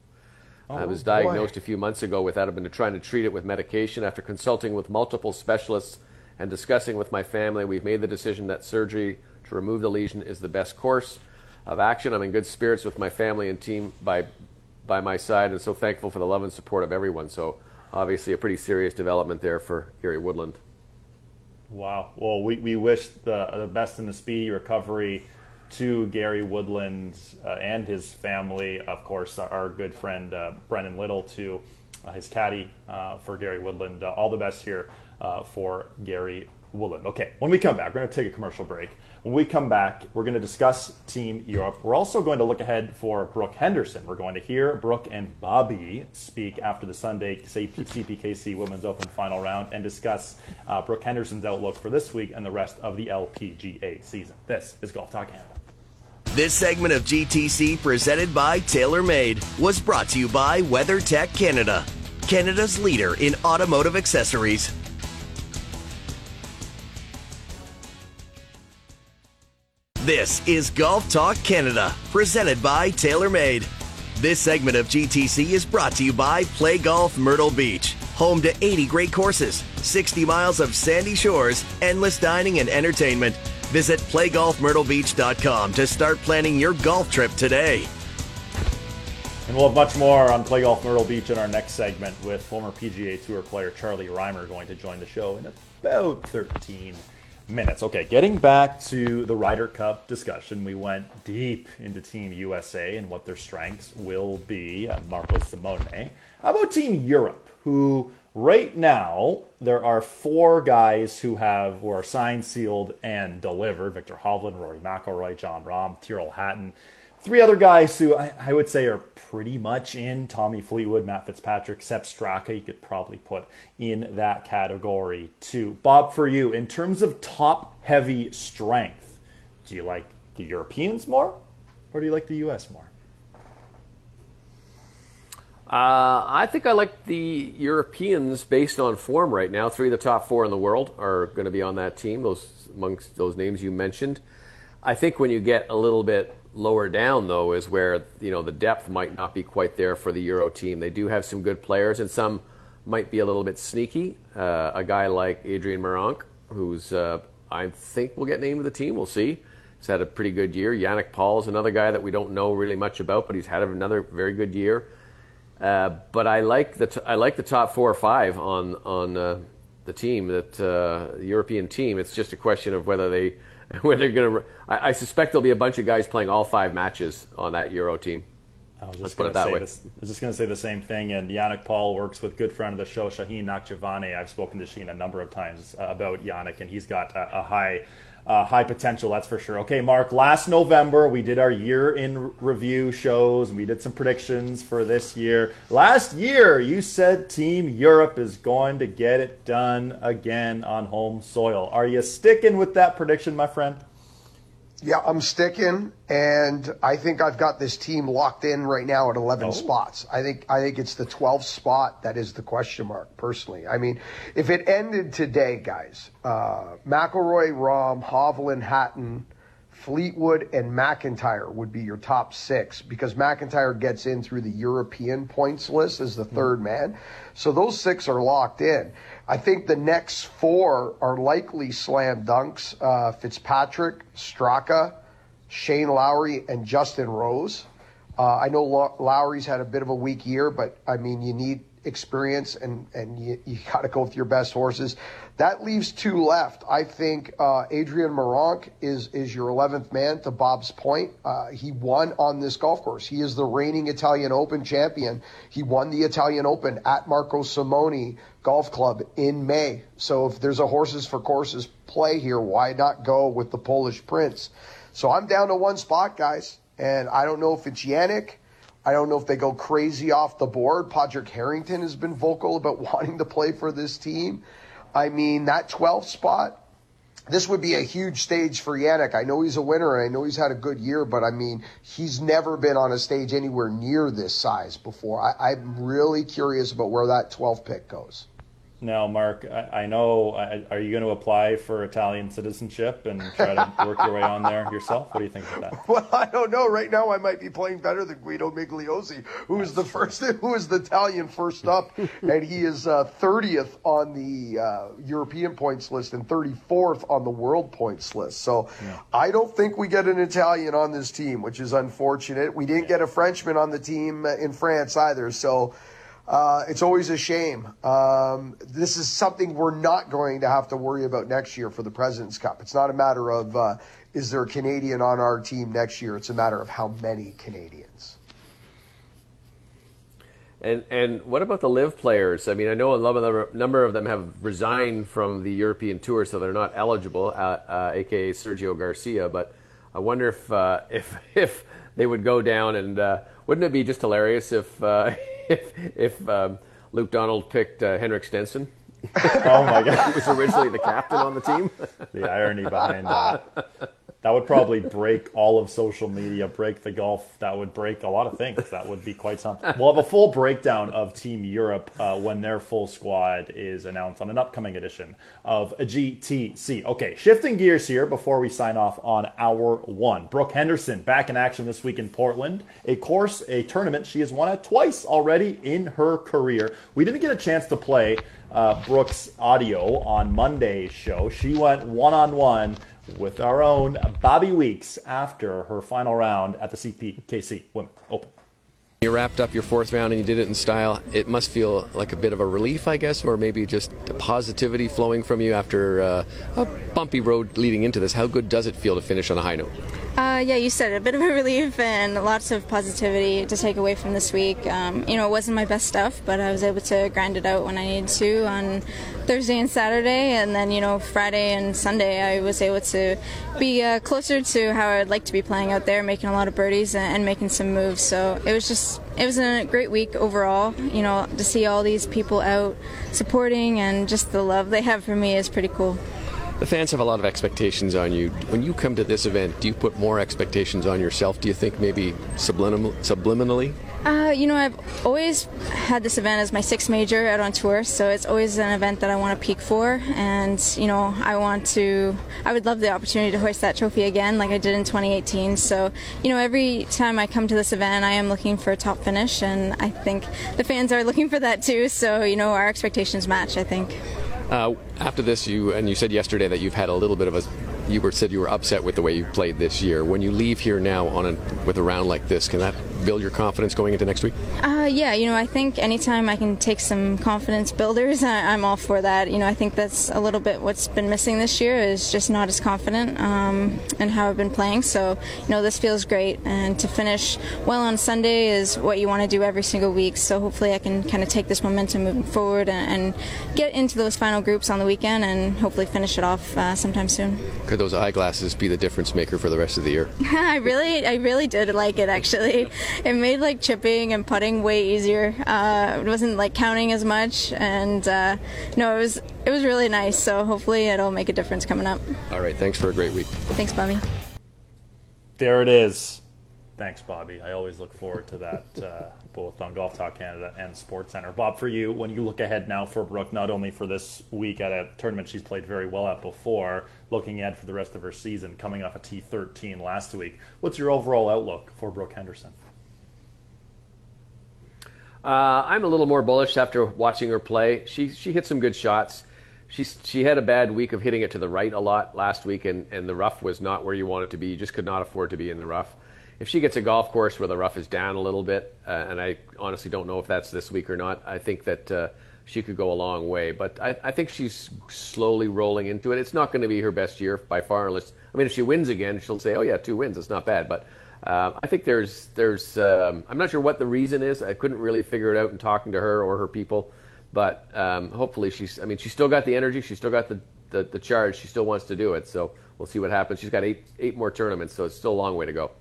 Oh, I was diagnosed boy. a few months ago with that. I've been trying to treat it with medication after consulting with multiple specialists and discussing with my family, we've made the decision that surgery to remove the lesion is the best course of action. I'm in good spirits with my family and team by by my side, and so thankful for the love and support of everyone. So, obviously, a pretty serious development there for Gary Woodland. Wow. Well, we, we wish the, the best in the speedy recovery to Gary Woodland uh, and his family. Of course, our good friend uh, Brennan Little, to uh, his caddy uh, for Gary Woodland. Uh, all the best here uh, for Gary Woodland. Okay, when we come back, we're going to take a commercial break. When we come back, we're going to discuss Team Europe. We're also going to look ahead for Brooke Henderson. We're going to hear Brooke and Bobby speak after the Sunday CPKC Women's Open final round and discuss uh, Brooke Henderson's outlook for this week and the rest of the LPGA season. This is Golf Talk Canada. This segment of GTC presented by TaylorMade was brought to you by WeatherTech Canada, Canada's leader in automotive accessories. This is Golf Talk Canada, presented by TaylorMade. This segment of GTC is brought to you by Play Golf Myrtle Beach, home to 80 great courses, 60 miles of sandy shores, endless dining and entertainment. Visit playgolfmyrtlebeach.com to start planning your golf trip today. And we'll have much more on Play Golf Myrtle Beach in our next segment with former PGA Tour player Charlie Rymer going to join the show in about 13 minutes. Okay, getting back to the Ryder Cup discussion, we went deep into Team USA and what their strengths will be. Uh, Marco Simone. How about Team Europe, who right now there are four guys who have who are signed, sealed, and delivered: Viktor Hovland, Rory McIlroy, Jon Rahm, Tyrrell Hatton. Three other guys who I, I, would say are pretty much in Tommy Fleetwood, Matt Fitzpatrick, Sepp Straka. You could probably put in that category too. Bob, for you, in terms of top heavy strength, do you like the Europeans more or do you like the U.S. more? Uh, I think I like the Europeans based on form right now. Three of the top four in the world are going to be on that team. Those amongst those names you mentioned. I think when you get a little bit lower down though is where you know the depth might not be quite there for the Euro team. They do have some good players, and some might be a little bit sneaky. Uh, a guy like Adrian Meronk, who's uh, I think will get named to the team. We'll see. He's had a pretty good year. Yannik Paul is another guy that we don't know really much about, but he's had another very good year. Uh, but I like the t- I like the top four or five on on uh, the team that uh, the European team. It's just a question of whether they where they're going to. I, suspect there'll be a bunch of guys playing all five matches on that Euro team. I was just going to say this, I was just going to say the same thing. And Yannik Paul works with good friend of the show, Shaheen Nakhjavani. I've spoken to Shaheen a number of times uh, about Yannik, and he's got a, a high uh, high potential, that's for sure. Okay, Mark, last November we did our year in review shows and we did some predictions for this year. Last year you said Team Europe is going to get it done again on home soil. Are you sticking with that prediction, my friend? Yeah, I'm sticking, and I think I've got this team locked in right now at 11 oh. spots. I think I think it's the 12th spot that is the question mark. Personally, I mean, if it ended today, guys, uh, McIlroy, Rahm, Hovland, Hatton, Fleetwood, and McIntyre would be your top six because McIntyre gets in through the European points list as the third man. So those six are locked in. I think the next four are likely slam dunks uh, Fitzpatrick, Straka, Shane Lowry, and Justin Rose. Uh, I know Lowry's had a bit of a weak year, but I mean, you need experience and, and you, you got to go with your best horses. That leaves two left. I think uh, Adrian Meronk is, is your 11th man, to Bob's point. Uh, he won on this golf course. He is the reigning Italian Open champion. He won the Italian Open at Marco Simone Golf Club in May. So if there's a horses for courses play here, why not go with the Polish Prince? So I'm down to one spot, guys. And I don't know if it's Yannik. I don't know if they go crazy off the board. Padraig Harrington has been vocal about wanting to play for this team. I mean, that 12th spot, this would be a huge stage for Yannik. I know he's a winner and I know he's had a good year, but I mean, he's never been on a stage anywhere near this size before. I, I'm really curious about where that 12th pick goes. Now, Mark, I, I know. I, are you going to apply for Italian citizenship and try to work your way on there yourself? What do you think of that? Well, I don't know. Right now, I might be playing better than Guido Migliozzi, who is the first, who is the Italian first up, and he is uh, 30th on the uh, European points list and 34th on the world points list. So, yeah. I don't think we get an Italian on this team, which is unfortunate. We didn't yeah. get a Frenchman on the team in France either. So. Uh, it's always a shame. Um, this is something we're not going to have to worry about next year for the President's Cup. It's not a matter of uh, is there a Canadian on our team next year. It's a matter of how many Canadians. And and what about the LIV players? I mean, I know a number of them have resigned from the European Tour, so they're not eligible, uh, uh aka Sergio Garcia. But I wonder if uh, if if they would go down, and uh, wouldn't it be just hilarious if if, if um, Luke Donald picked uh, Henrik Stenson. oh my God! he was originally the captain on the team. the irony behind that that would probably break all of social media, break the golf. That would break a lot of things. That would be quite something. We'll have a full breakdown of Team Europe uh, when their full squad is announced on an upcoming edition of GTC. Okay, shifting gears here before we sign off on hour one. Brooke Henderson back in action this week in Portland. A course, a tournament she has won at twice already in her career. We didn't get a chance to play uh, Brooke's audio on Monday's show. She went one on one with our own Bobby Weeks after her final round at the CPKC Women Open. You wrapped up your fourth round and you did it in style. It must feel like a bit of a relief, I guess, or maybe just the positivity flowing from you after uh, a bumpy road leading into this. How good does it feel to finish on a high note? Uh, yeah, you said it. A bit of a relief and lots of positivity to take away from this week. Um, you know, it wasn't my best stuff, but I was able to grind it out when I needed to on Thursday and Saturday, and then you know Friday and Sunday I was able to be uh, closer to how I'd like to be playing out there, making a lot of birdies and, and making some moves. So it was just it was a great week overall. You know, to see all these people out supporting and just the love they have for me is pretty cool. The fans have a lot of expectations on you. When you come to this event, do you put more expectations on yourself? Do you think maybe subliminal, subliminally? Uh, you know, I've always had this event as my sixth major out on tour, so it's always an event that I want to peak for. And, you know, I want to, I would love the opportunity to hoist that trophy again like I did in 2018. So, you know, every time I come to this event, I am looking for a top finish, and I think the fans are looking for that too. So, you know, our expectations match, I think. Uh, after this, you and you said yesterday that you've had a little bit of a. You were said you were upset with the way you played this year. When you leave here now on a, with a round like this, can that build your confidence going into next week? Uh, yeah, you know, I think anytime I can take some confidence builders, I, am all for that. You know, I think that's a little bit what's been missing this year is just not as confident um, in how I've been playing. So, you know, this feels great, and to finish well on Sunday is what you want to do every single week. So hopefully, I can kind of take this momentum moving forward and, and get into those final groups on the weekend, and hopefully finish it off uh, sometime soon. Could those eyeglasses be the difference maker for the rest of the year? I really, I really did like it actually it made like chipping and putting way easier. Uh, it wasn't like counting as much, and uh, no, it was it was really nice. So hopefully it'll make a difference coming up. All right, thanks for a great week. Thanks, Bobby. There it is. Thanks, Bobby. I always look forward to that, uh, both on Golf Talk Canada and Sports Center. Bob, for you, when you look ahead now for Brooke, not only for this week at a tournament she's played very well at before, looking ahead for the rest of her season, coming off a T13 last week, what's your overall outlook for Brooke Henderson? Uh, I'm a little more bullish after watching her play. She she hit some good shots. She she had a bad week of hitting it to the right a lot last week, and, and the rough was not where you want it to be. You just could not afford to be in the rough. If she gets a golf course where the rough is down a little bit, uh, and I honestly don't know if that's this week or not, I think that uh, she could go a long way. But I, I think she's slowly rolling into it. It's not going to be her best year by far, unless I mean if she wins again, she'll say, "Oh yeah, two wins, it's not bad." But uh, I think there's there's um, I'm not sure what the reason is. I couldn't really figure it out in talking to her or her people, but um, hopefully she's. I mean, she's still got the energy. She's still got the, the, the charge. She still wants to do it. So we'll see what happens. She's got eight eight more tournaments, so it's still a long way to go.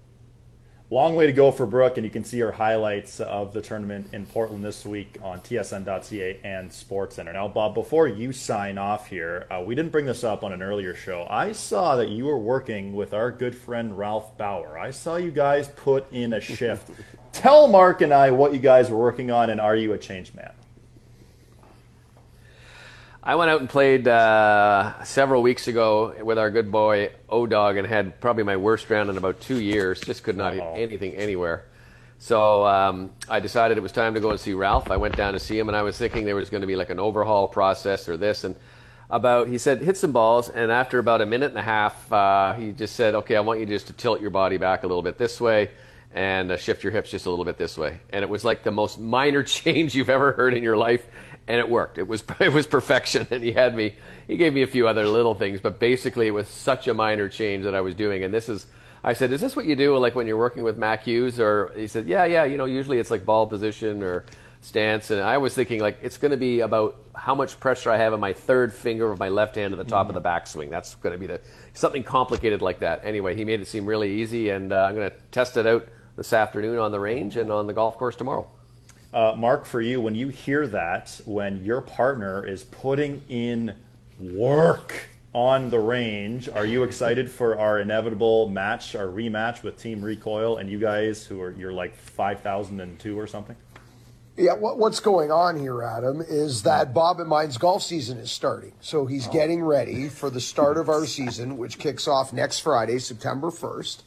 Long way to go for Brooke, and you can see her highlights of the tournament in Portland this week on TSN.ca and SportsCenter. Now, Bob, before you sign off here, uh, we didn't bring this up on an earlier show. I saw that you were working with our good friend Ralph Bauer. I saw you guys put in a shift. Tell Mark and I what you guys were working on, and are you a change man? I went out and played uh, several weeks ago with our good boy O Dog and had probably my worst round in about two years. Just could not hit anything anywhere. So um, I decided it was time to go and see Ralph. I went down to see him, and I was thinking there was going to be like an overhaul process or this. And about he said hit some balls, and after about a minute and a half, uh, he just said, "Okay, I want you just to tilt your body back a little bit this way." And uh, shift your hips just a little bit this way, and it was like the most minor change you've ever heard in your life and it worked. It was it was perfection, and he had me. He gave me a few other little things, but basically it was such a minor change that I was doing. And this is, I said, is this what you do like when you're working with Mac Hughes? Or he said, yeah, yeah. You know, usually it's like ball position or stance. And I was thinking like it's going to be about how much pressure I have on my third finger of my left hand at the top mm-hmm. of the backswing. That's going to be the something complicated like that. Anyway, he made it seem really easy, and uh, I'm going to test it out this afternoon on the range and on the golf course tomorrow. Uh, Mark, for you, when you hear that, when your partner is putting in work on the range, are you excited for our inevitable match, our rematch with Team Recoil, and you guys who are you're like five thousand and two or something? Yeah, what, what's going on here, Adam, is that Bob and mine's golf season is starting. So he's oh. getting ready for the start of our season, which kicks off next Friday, September 1st,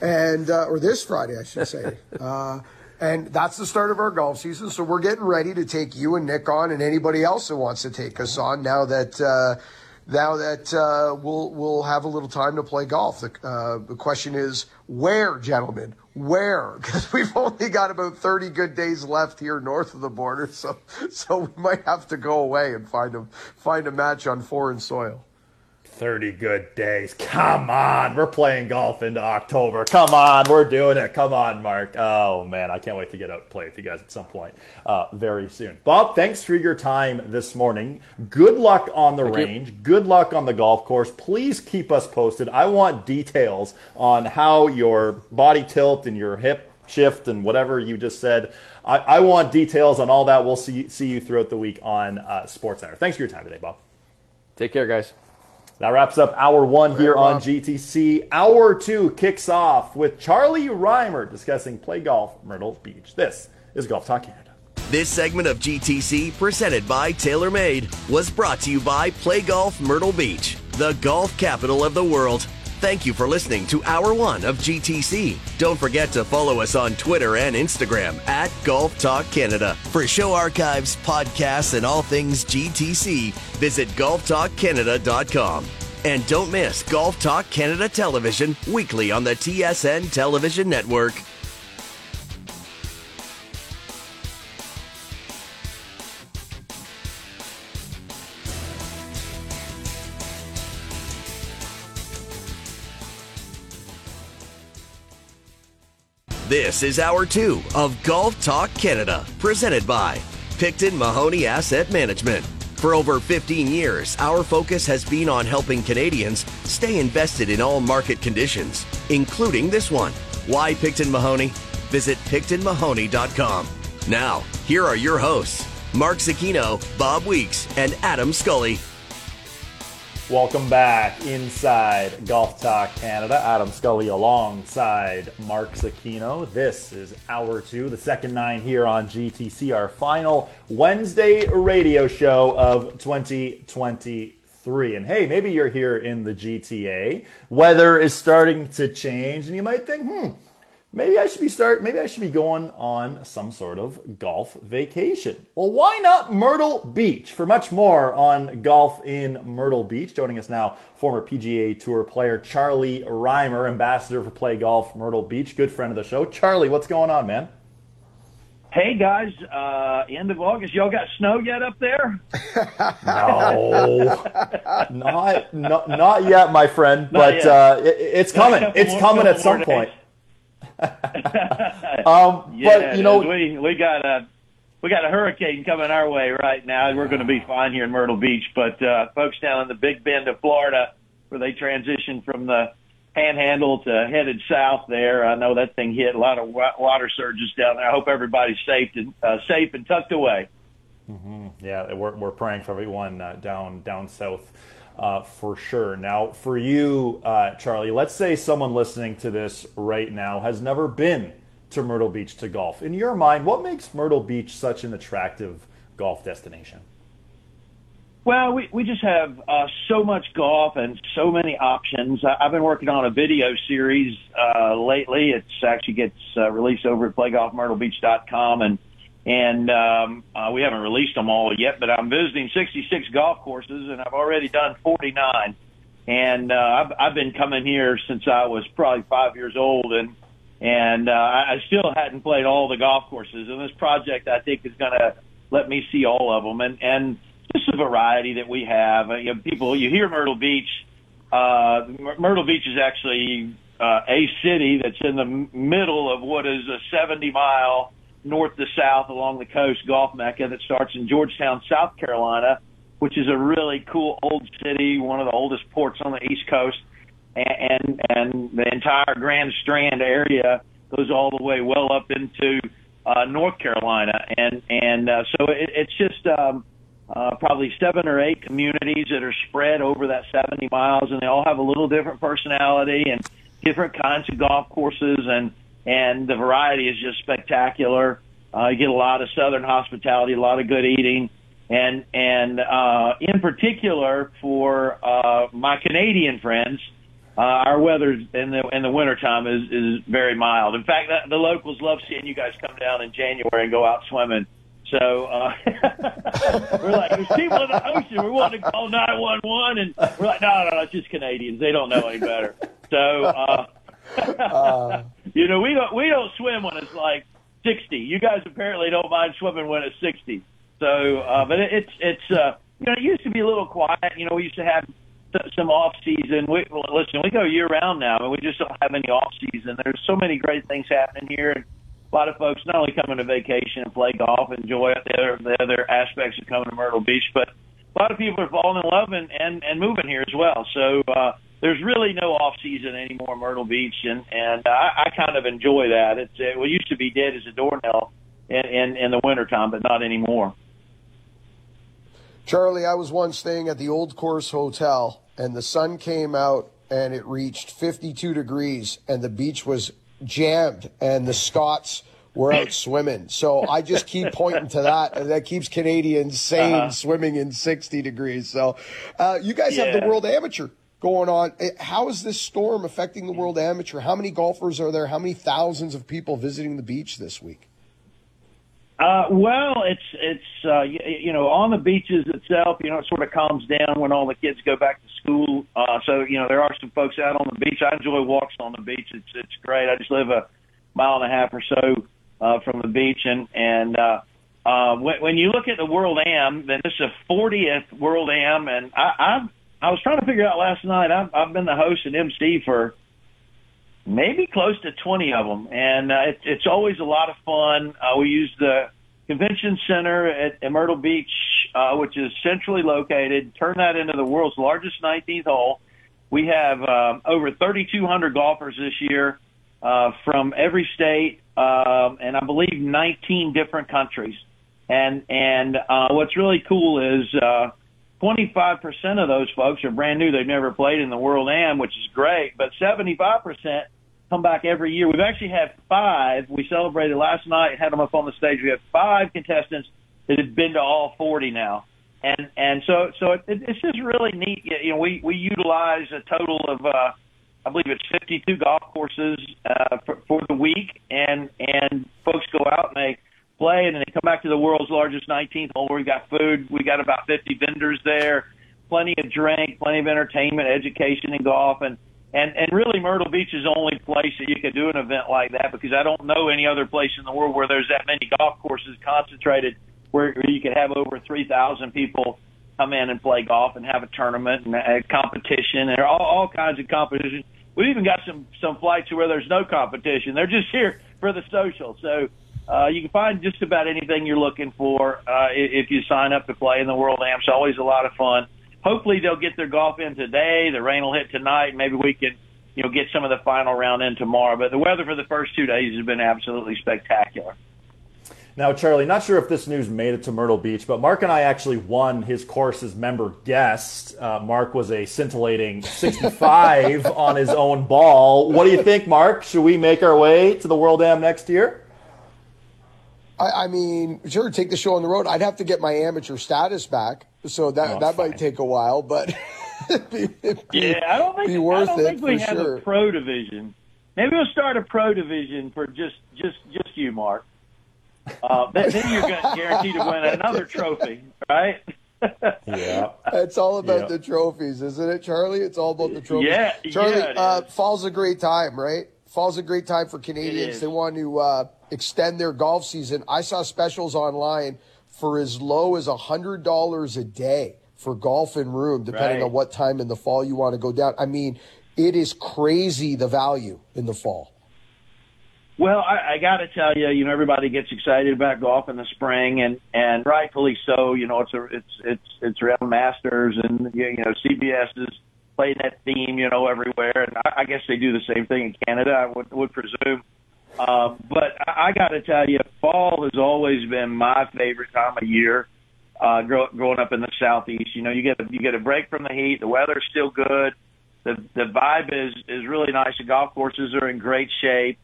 and uh, or this Friday, I should say. Uh, and that's the start of our golf season. So we're getting ready to take you and Nick on, and anybody else that wants to take us on. Now that uh, now that uh, we'll we'll have a little time to play golf. The, uh, the question is where, gentlemen, where? Because we've only got about thirty good days left here north of the border, so so we might have to go away and find a find a match on foreign soil. 30 good days. Come on. We're playing golf into October. Come on. We're doing it. Come on, Mark. Oh, man. I can't wait to get out and play with you guys at some point uh, very soon. Bob, thanks for your time this morning. Good luck on the Thank range. You. Good luck on the golf course. Please keep us posted. I want details on how your body tilt and your hip shift and whatever you just said. I, I want details on all that. We'll see, see you throughout the week on uh, Sports Center. Thanks for your time today, Bob. Take care, guys. That wraps up hour one here on GTC. Hour two kicks off with Charlie Rymer discussing play golf Myrtle Beach. This is Golf Talk Canada. This segment of GTC, presented by TaylorMade, was brought to you by Play Golf Myrtle Beach, the golf capital of the world. Thank you for listening to Hour 1 of GTC. Don't forget to follow us on Twitter and Instagram at Golf Talk Canada. For show archives, podcasts, and all things GTC, visit golftalkcanada.com. And don't miss Golf Talk Canada Television weekly on the TSN Television Network. This is hour two of Golf Talk Canada, presented by Picton Mahoney Asset Management. For over 15 years, our focus has been on helping Canadians stay invested in all market conditions, including this one. Why Picton Mahoney? Visit PictonMahoney.com. Now, here are your hosts, Mark Zecchino, Bob Weeks, and Adam Scully. Welcome back inside Golf Talk Canada. Adam Scully alongside Mark Zecchino. This is hour two, the second nine here on GTC, our final Wednesday radio show of 2023. And hey, maybe you're here in the GTA. Weather is starting to change, and you might think, hmm, maybe I should be start maybe I should be going on some sort of golf vacation. Well, why not Myrtle Beach? For much more on golf in Myrtle Beach, joining us now, former PGA Tour player Charlie Rymer, ambassador for Play Golf Myrtle Beach, good friend of the show. Charlie, what's going on, man? Hey guys, uh, end of August, y'all got snow yet up there? no, not, not not yet, my friend. Not but yet. Uh, it, it's coming. It's coming at some point. days. Um, Yeah, but you know, we we got a we got a hurricane coming our way right now. and We're going to be fine here in Myrtle Beach, but uh, folks down in the Big Bend of Florida, where they transitioned from the Panhandle to headed south, there, I know that thing hit a lot of wa- water surges down there. I hope everybody's safe and uh, safe and tucked away. Yeah, we're, we're praying for everyone uh, down down south uh, for sure. Now, for you, uh, Charlie, let's say someone listening to this right now has never been to Myrtle Beach to golf. In your mind, what makes Myrtle Beach such an attractive golf destination? Well, we, we just have uh, so much golf and so many options. I, I've been working on a video series uh, lately. It's actually gets uh, released over at playgolfmyrtlebeach.com, and and um, uh, we haven't released them all yet. But I'm visiting 66 golf courses, and I've already done 49. And uh, I've, I've been coming here since I was probably five years old, and and uh, I still hadn't played all the golf courses. And this project, I think, is going to let me see all of them, and and just the variety that we have. Uh, You know, people, you hear Myrtle Beach. Uh, Myrtle Beach is actually uh, a city that's in the middle of what is a 70 mile north to south along the coast golf mecca that starts in Georgetown, South Carolina, which is a really cool old city, one of the oldest ports on the East Coast, and and, and the entire Grand Strand area goes all the way well up into uh, North Carolina, and and uh, so it, it's just um, uh, probably seven or eight communities that are spread over that 70 miles, and they all have a little different personality and different kinds of golf courses, and and the variety is just spectacular. Uh, you get a lot of southern hospitality, a lot of good eating, and and uh, in particular for uh, my Canadian friends, uh, our weather in the in the wintertime is is very mild. In fact, the, the locals love seeing you guys come down in January and go out swimming. So uh, we're like, there's people in the ocean. We want to call 911, and we're like, no, no, no, it's just Canadians. They don't know any better. So, uh, you know, we don't we don't swim when it's like 60. You guys apparently don't mind swimming when it's 60. So, uh, but it, it's it's uh, you know, it used to be a little quiet. You know, we used to have some off season. We well, listen, we go year round now, and we just don't have any off season. There's so many great things happening here, and a lot of folks not only coming to vacation and play golf, enjoy the other the other aspects of coming to Myrtle Beach, but a lot of people are falling in love and and, and moving here as well. So. uh there's really no off season anymore in Myrtle Beach, and and I, I kind of enjoy that. It's it used to be dead as a doornail in in, in the wintertime, but not anymore. Charlie, I was once staying at the Old Course Hotel, and the sun came out and it reached 52 degrees, and the beach was jammed, and the Scots were out swimming. So I just keep pointing to that, and that keeps Canadians sane Uh-huh. swimming in 60 degrees. So uh, you guys have the World Amateur going on. Eh, How is this storm affecting the World Amateur? How many golfers are there? How many thousands of people visiting the beach this week? Uh, well, it's it's uh, you, you know on the beaches itself. You know, it sort of calms down when all the kids go back to school. Uh, so you know there are some folks out on the beach. I enjoy walks on the beach. It's it's great. I just live a mile and a half or so uh, from the beach, and and uh, uh, when, when you look at the World Am, then this is a 40th World Am, and I I, I was trying to figure out last night. I've, I've been the host and MC for maybe close to 20 of them. And uh, it, it's always a lot of fun. Uh, we use the convention center at, at Myrtle Beach, uh, which is centrally located, turn that into the world's largest 19th hole. We have um, over 3,200 golfers this year uh, from every state, um, and I believe 19 different countries. And and uh, what's really cool is uh, 25% of those folks are brand new. They've never played in the World Am, which is great, but 75% come back every year. We've actually had five. We celebrated last night, had them up on the stage. We have five contestants that have been to all 40 now. And, and so, so it, it's just really neat. You know, we, we utilize a total of, uh, I believe it's 52 golf courses, uh, for, for the week and, and folks go out and they, play, and then they come back to the world's largest 19th hole where we got food. We got about 50 vendors there, plenty of drink, plenty of entertainment, education, and golf, and and and really Myrtle Beach is the only place that you could do an event like that because I don't know any other place in the world where there's that many golf courses concentrated where you could have over 3,000 people come in and play golf and have a tournament and a competition and all, all kinds of competition. We've even got some some flights where there's no competition; they're just here for the social. So uh, you can find just about anything you're looking for uh, if you sign up to play in the World Am. It's always a lot of fun. Hopefully they'll get their golf in today. The rain will hit tonight. Maybe we can, you know, get some of the final round in tomorrow. But the weather for the first two days has been absolutely spectacular. Now, Charlie, not sure if this news made it to Myrtle Beach, but Mark and I actually won his course's member guest. Uh, Mark was a scintillating 65 on his own ball. What do you think, Mark? Should we make our way to the World Am next year? I, I, mean, sure, take the show on the road. I'd have to get my amateur status back, so that Oh, that fine. might take a while, but it'd be, it'd be, Yeah, I don't think be worth I don't it think we have sure. a pro division. Maybe we'll start a pro division for just just just you, Mark. Uh, then, then you're going to guarantee to win another trophy, right? Yeah. It's all about Yeah. the trophies, isn't it, Charlie? It's all about the trophies. Yeah, Charlie, yeah, uh, is. fall's a great time, right? Fall's a great time for Canadians. They want to uh, extend their golf season. I saw specials online for as low as hundred dollars a day for golf and room, depending Right. on what time in the fall you want to go down. I mean, it is crazy the value in the fall. Well, I, I got to tell you, you know, everybody gets excited about golf in the spring, and and rightfully so. You know, it's a it's it's it's around Masters, and you know, CBS is playing that theme, you know, everywhere, and I, I guess they do the same thing in Canada. I would would presume. Um, but I, I got to tell you, fall has always been my favorite time of year. Uh, grow, growing up in the southeast, you know, you get a, you get a break from the heat. The weather's still good. The the vibe is is really nice. The golf courses are in great shape.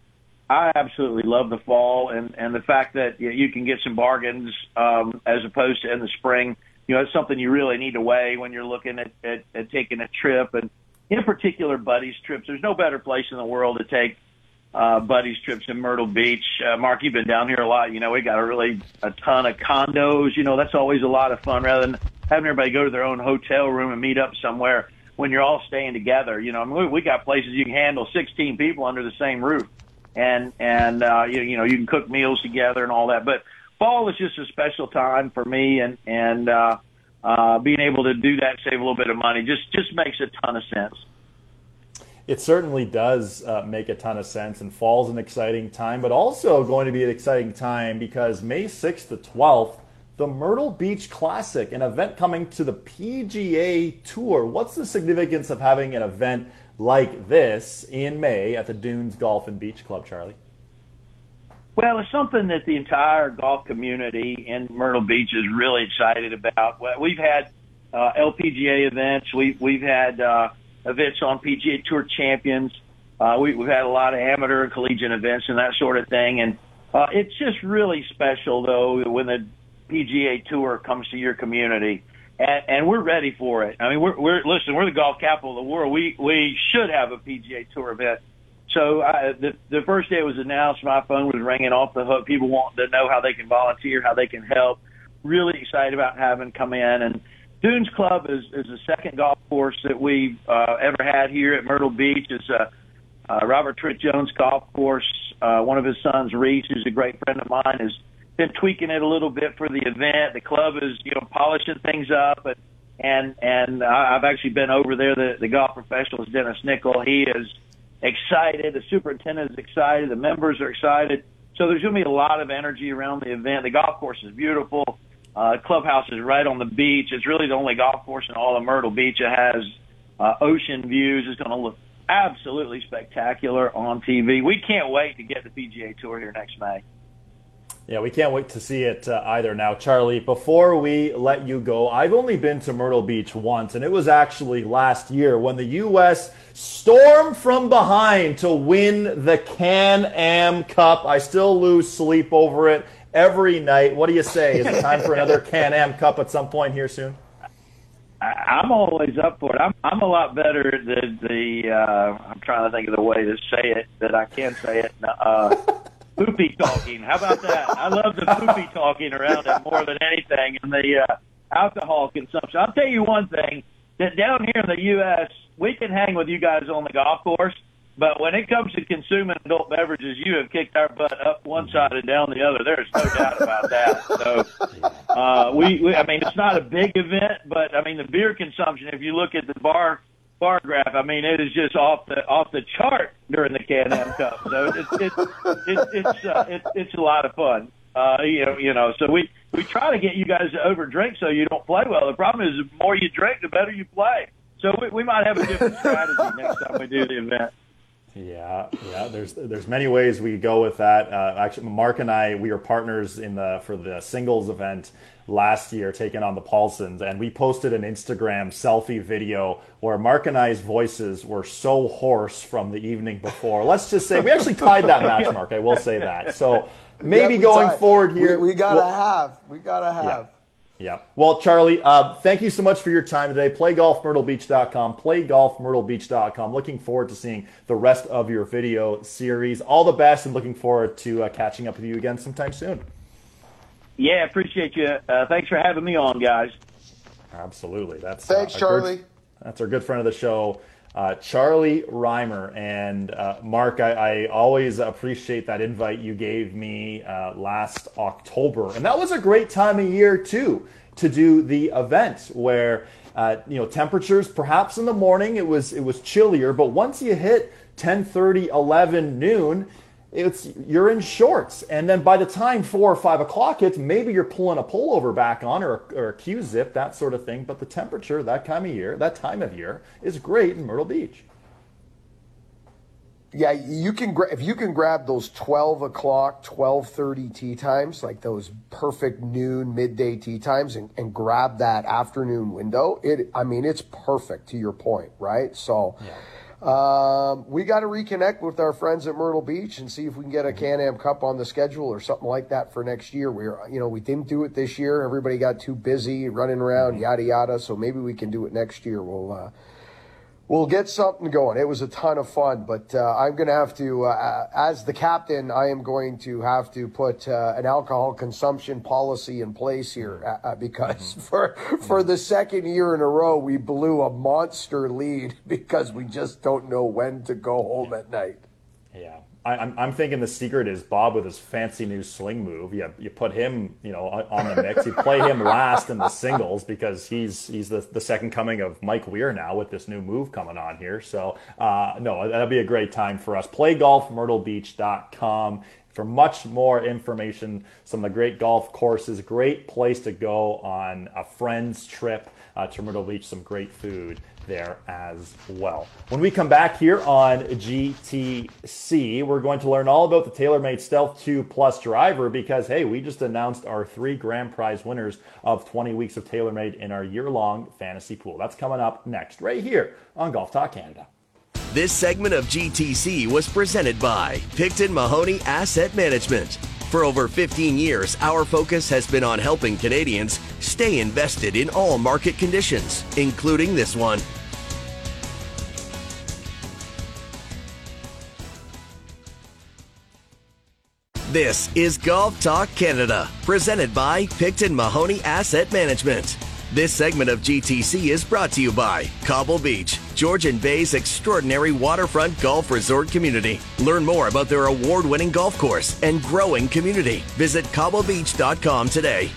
I absolutely love the fall and and the fact that you, you can get some bargains um, as opposed to in the spring. You know, it's something you really need to weigh when you're looking at, at, at taking a trip, and in particular, buddies trips. There's no better place in the world to take uh, buddies trips in Myrtle Beach. Uh, Mark, you've been down here a lot. You know, we got a really a ton of condos. You know, that's always a lot of fun rather than having everybody go to their own hotel room and meet up somewhere when you're all staying together. You know, I mean, we, we got places you can handle 16 people under the same roof and and uh, you, you know you can cook meals together and all that. But fall is just a special time for me, and and uh, uh, being able to do that, save a little bit of money, just just makes a ton of sense. It certainly does uh, make a ton of sense, and fall's an exciting time, but also going to be an exciting time because May 6th to 12th, the Myrtle Beach Classic, an event coming to the PGA Tour. What's the significance of having an event like this in May at the Dunes Golf and Beach Club, Charlie? Well, it's something that the entire golf community in Myrtle Beach is really excited about. We've had uh, LPGA events. We, we've had uh, events on PGA Tour champions. Uh, we, we've had a lot of amateur and collegiate events and that sort of thing. And uh, it's just really special, though, when the PGA Tour comes to your community. And, and we're ready for it. I mean, we're, we're listen. We're the golf capital of the world. We we should have a PGA Tour event. So I, the the first day it was announced, my phone was ringing off the hook. People want to know how they can volunteer, how they can help. Really excited about having come in. And Dunes Club is is the second golf course that we've uh, ever had here at Myrtle Beach. It's a uh, Robert Trent Jones golf course. Uh, one of his sons, Rees, who's a great friend of mine, has been tweaking it a little bit for the event. The club is you know polishing things up, and and and I've actually been over there. The the golf professional is Dennis Nickel. He is excited. The superintendent is excited. The members are excited. So there's going to be a lot of energy around the event. The golf course is beautiful. Uh, clubhouse is right on the beach. It's really the only golf course in all of Myrtle Beach that has uh, ocean views. It's going to look absolutely spectacular on TV. We can't wait to get the PGA Tour here next May. Yeah, we can't wait to see it uh, either. Now, Charlie, before we let you go, I've only been to Myrtle Beach once, and it was actually last year when the U.S. stormed from behind to win the Can Am Cup. I still lose sleep over it every night. What do you say? Is it time for another Can Am Cup at some point here soon? I'm always up for it. I'm I'm a lot better than the. Uh, I'm trying to think of the way to say it that I can say it. Uh, poopy talking. How about that? I love the poopy talking around it more than anything, and the uh, alcohol consumption. I'll tell you one thing: that down here in the U.S., we can hang with you guys on the golf course, but when it comes to consuming adult beverages, you have kicked our butt up one side and down the other. There's no doubt about that. So, uh, we, we, I mean, it's not a big event, but I mean, the beer consumption, if you look at the bar, bar graph, I mean, it is just off the, off the chart during the Can-Am Cup. So it's, it's, it's, it's, uh, it's, it's a lot of fun. Uh, you know, you know, so we, we try to get you guys to over drink so you don't play well. The problem is the more you drink, the better you play. So we, we might have a different strategy next time we do the event. Yeah, yeah. There's there's many ways we could go with that. Uh, actually, Mark and I we were partners in the for the singles event last year, taking on the Paulsons, and we posted an Instagram selfie video where Mark and I's voices were so hoarse from the evening before. Let's just say we actually tied that match, Mark. I will say that. So maybe Yeah, going tied. forward here, we, we gotta we'll- have, we gotta have. yeah. Well, Charlie, uh, thank you so much for your time today. PlayGolfMyrtleBeach.com, PlayGolfMyrtleBeach.com. Looking forward to seeing the rest of your video series. All the best, and looking forward to uh, catching up with you again sometime soon. Yeah, appreciate you. Uh, thanks for having me on, guys. Absolutely. That's Thanks, uh, Charlie. Good, that's our good friend of the show, uh, Charlie Rymer. And uh, Mark, I, I always appreciate that invite you gave me uh, last October, and that was a great time of year too to do the event where. Uh, you know, temperatures perhaps in the morning it was it was chillier, but once you hit 10:30, 11 noon, it's you're in shorts, and then by the time four or five o'clock hits, maybe you're pulling a pullover back on or, or a Q zip, that sort of thing. But the temperature that time of year, that time of year, is great in Myrtle Beach. Yeah, you can gra- if you can grab those twelve o'clock, twelve thirty tee times, like those perfect noon, midday tee times, and, and grab that afternoon window. It, I mean, it's perfect to your point, right? So, um, we got to reconnect with our friends at Myrtle Beach and see if we can get a Can-Am Cup on the schedule or something like that for next year. We're, you know, we didn't do it this year. Everybody got too busy running around, yada yada. So maybe we can do it next year. We'll. Uh, We'll get something going. It was a ton of fun, but uh, I'm going to have to, uh, as the captain, I am going to have to put uh, an alcohol consumption policy in place here uh, uh, because for for the second year in a row, we blew a monster lead because we just don't know when to go home at night. Yeah. I, I'm, I'm thinking the secret is Bob with his fancy new sling move. You, you put him, you know, on, on the mix. You play him last in the singles because he's he's the, the second coming of Mike Weir now with this new move coming on here. So uh, no, that'll be a great time for us. PlayGolfMyrtleBeach.com for much more information. Some of the great golf courses. Great place to go on a friend's trip uh, to Myrtle Beach. Some great food there as well. When we come back here on GTC, we're going to learn all about the TaylorMade Stealth 2 Plus driver because, hey, we just announced our three grand prize winners of 20 weeks of TaylorMade in our year long fantasy pool. That's coming up next, right here on Golf Talk Canada. This segment of GTC was presented by Picton Mahoney Asset Management. For over 15 years, our focus has been on helping Canadians stay invested in all market conditions, including this one. This is Golf Talk Canada, presented by Picton Mahoney Asset Management. This segment of GTC is brought to you by Cobble Beach, Georgian Bay's extraordinary waterfront golf resort community. Learn more about their award winning golf course and growing community. Visit cobblebeach.com today.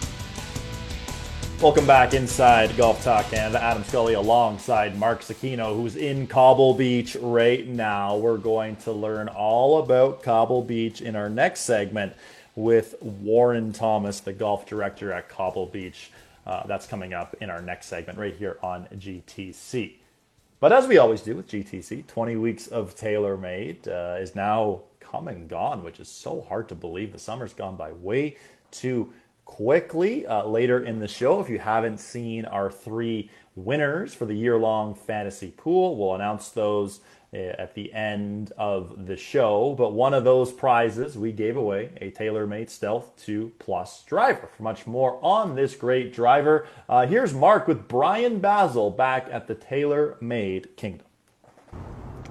Welcome back inside Golf Talk Canada. Adam Scully alongside Mark Zecchino, who's in Cobble Beach right now. We're going to learn all about Cobble Beach in our next segment with Warren Thomas, the golf director at Cobble Beach. Uh, that's coming up in our next segment right here on GTC. But as we always do with GTC, 20 weeks of TaylorMade uh, is now come and gone, which is so hard to believe. The summer's gone by way too quickly. Uh, later in the show, if you haven't seen our three winners for the year long fantasy pool, we'll announce those at the end of the show. But one of those prizes we gave away a TaylorMade Stealth 2 Plus driver. For much more on this great driver, uh, here's Mark with Brian Bazzel back at the TaylorMade Kingdom.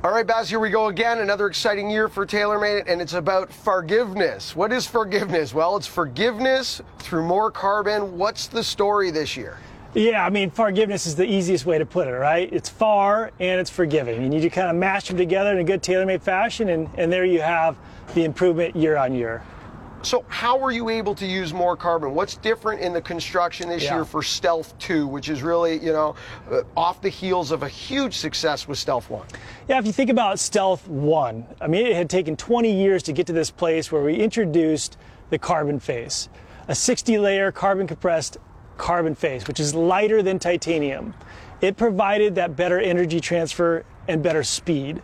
All right, Baz, here we go again. Another exciting year for TaylorMade, and it's about forgiveness. What is forgiveness? Well, it's forgiveness through more carbon. What's the story this year? Yeah, I mean, forgiveness is the easiest way to put it, right? It's far and it's forgiving. You need to kind of mash them together in a good tailor-made fashion, and, and there you have the improvement year on year. So, how were you able to use more carbon? What's different in the construction this Yeah. year for Stealth 2, which is really, you know, uh, off the heels of a huge success with Stealth 1? Yeah, if you think about Stealth 1, I mean, it had taken 20 years to get to this place where we introduced the carbon face, a 60 layer carbon compressed carbon face, which is lighter than titanium. It provided that better energy transfer and better speed.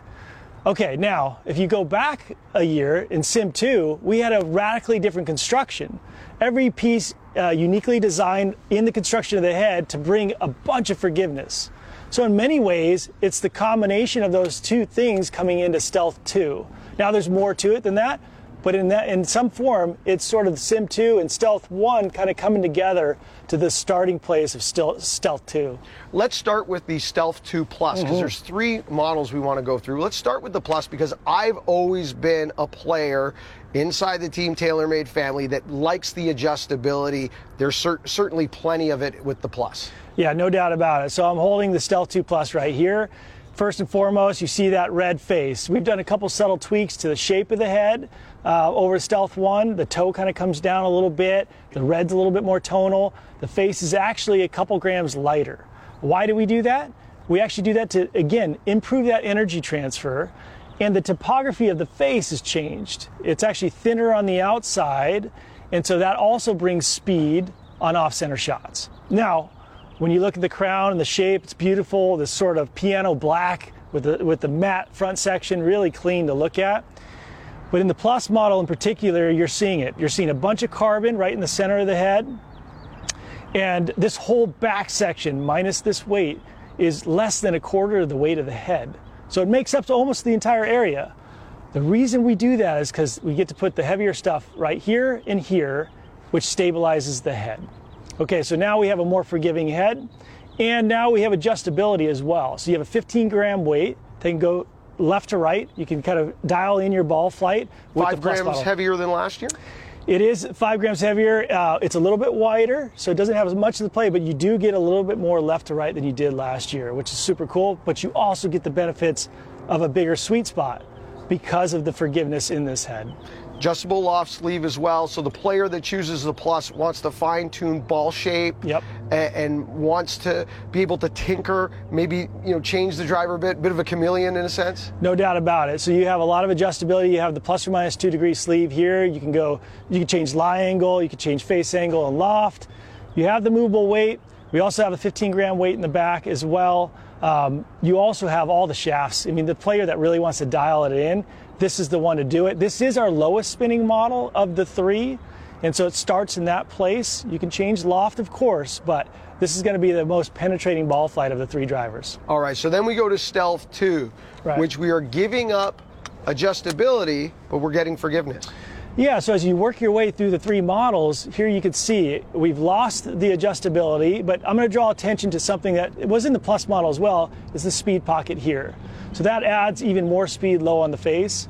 Okay, now, if you go back a year in Sim 2, we had a radically different construction. Every piece uh, uniquely designed in the construction of the head to bring a bunch of forgiveness. So, in many ways, it's the combination of those two things coming into Stealth 2. Now, there's more to it than that, but in that, in some form, it's sort of Sim 2 and Stealth 1 kind of coming together to the starting place of Stealth 2. Let's start with the Stealth 2 Plus because Mhm. there's three models we want to go through. Let's start with the Plus because I've always been a player inside the Team TaylorMade family that likes the adjustability. There's cer- certainly plenty of it with the Plus. Yeah, no doubt about it. So I'm holding the Stealth 2 Plus right here. First and foremost, you see that red face. We've done a couple subtle tweaks to the shape of the head uh, over Stealth 1. The toe kind of comes down a little bit. The red's a little bit more tonal. The face is actually a couple grams lighter. Why do we do that? We actually do that to, again, improve that energy transfer. And the topography of the face has changed. It's actually thinner on the outside. And so that also brings speed on off center shots. Now, when you look at the crown and the shape, it's beautiful. This sort of piano black with the with the matte front section, really clean to look at. But in the Plus model in particular, you're seeing it. You're seeing a bunch of carbon right in the center of the head. And this whole back section, minus this weight, is less than a quarter of the weight of the head. So it makes up almost the entire area. The reason we do that is because we get to put the heavier stuff right here and here, which stabilizes the head. Okay, so now we have a more forgiving head, and now we have adjustability as well. So you have a 15 gram weight, that can go left to right. You can kind of dial in your ball flight with Five the grams model. heavier than last year? It is five grams heavier. Uh, it's a little bit wider, so it doesn't have as much of the play, but you do get a little bit more left to right than you did last year, which is super cool. But you also get the benefits of a bigger sweet spot because of the forgiveness in this head. Adjustable loft sleeve as well. So the player that chooses the Plus wants to fine tune ball shape yep. and, and wants to be able to tinker, maybe you know change the driver a bit, bit of a chameleon in a sense. No doubt about it. So you have a lot of adjustability. You have the plus or minus two degree sleeve here. You can go, you can change lie angle, you can change face angle and loft. You have the movable weight. We also have a 15 gram weight in the back as well. Um, you also have all the shafts. I mean, the player that really wants to dial it in, this is the one to do it. This is our lowest spinning model of the three. And so it starts in that place. You can change loft, of course, but this is going to be the most penetrating ball flight of the three drivers. All right, so then we go to Stealth 2, Right. which we are giving up adjustability, but we're getting forgiveness. Yeah, so as you work your way through the three models, here you can see we've lost the adjustability, but I'm going to draw attention to something that was in the Plus model as well, is the speed pocket here. So that adds even more speed low on the face.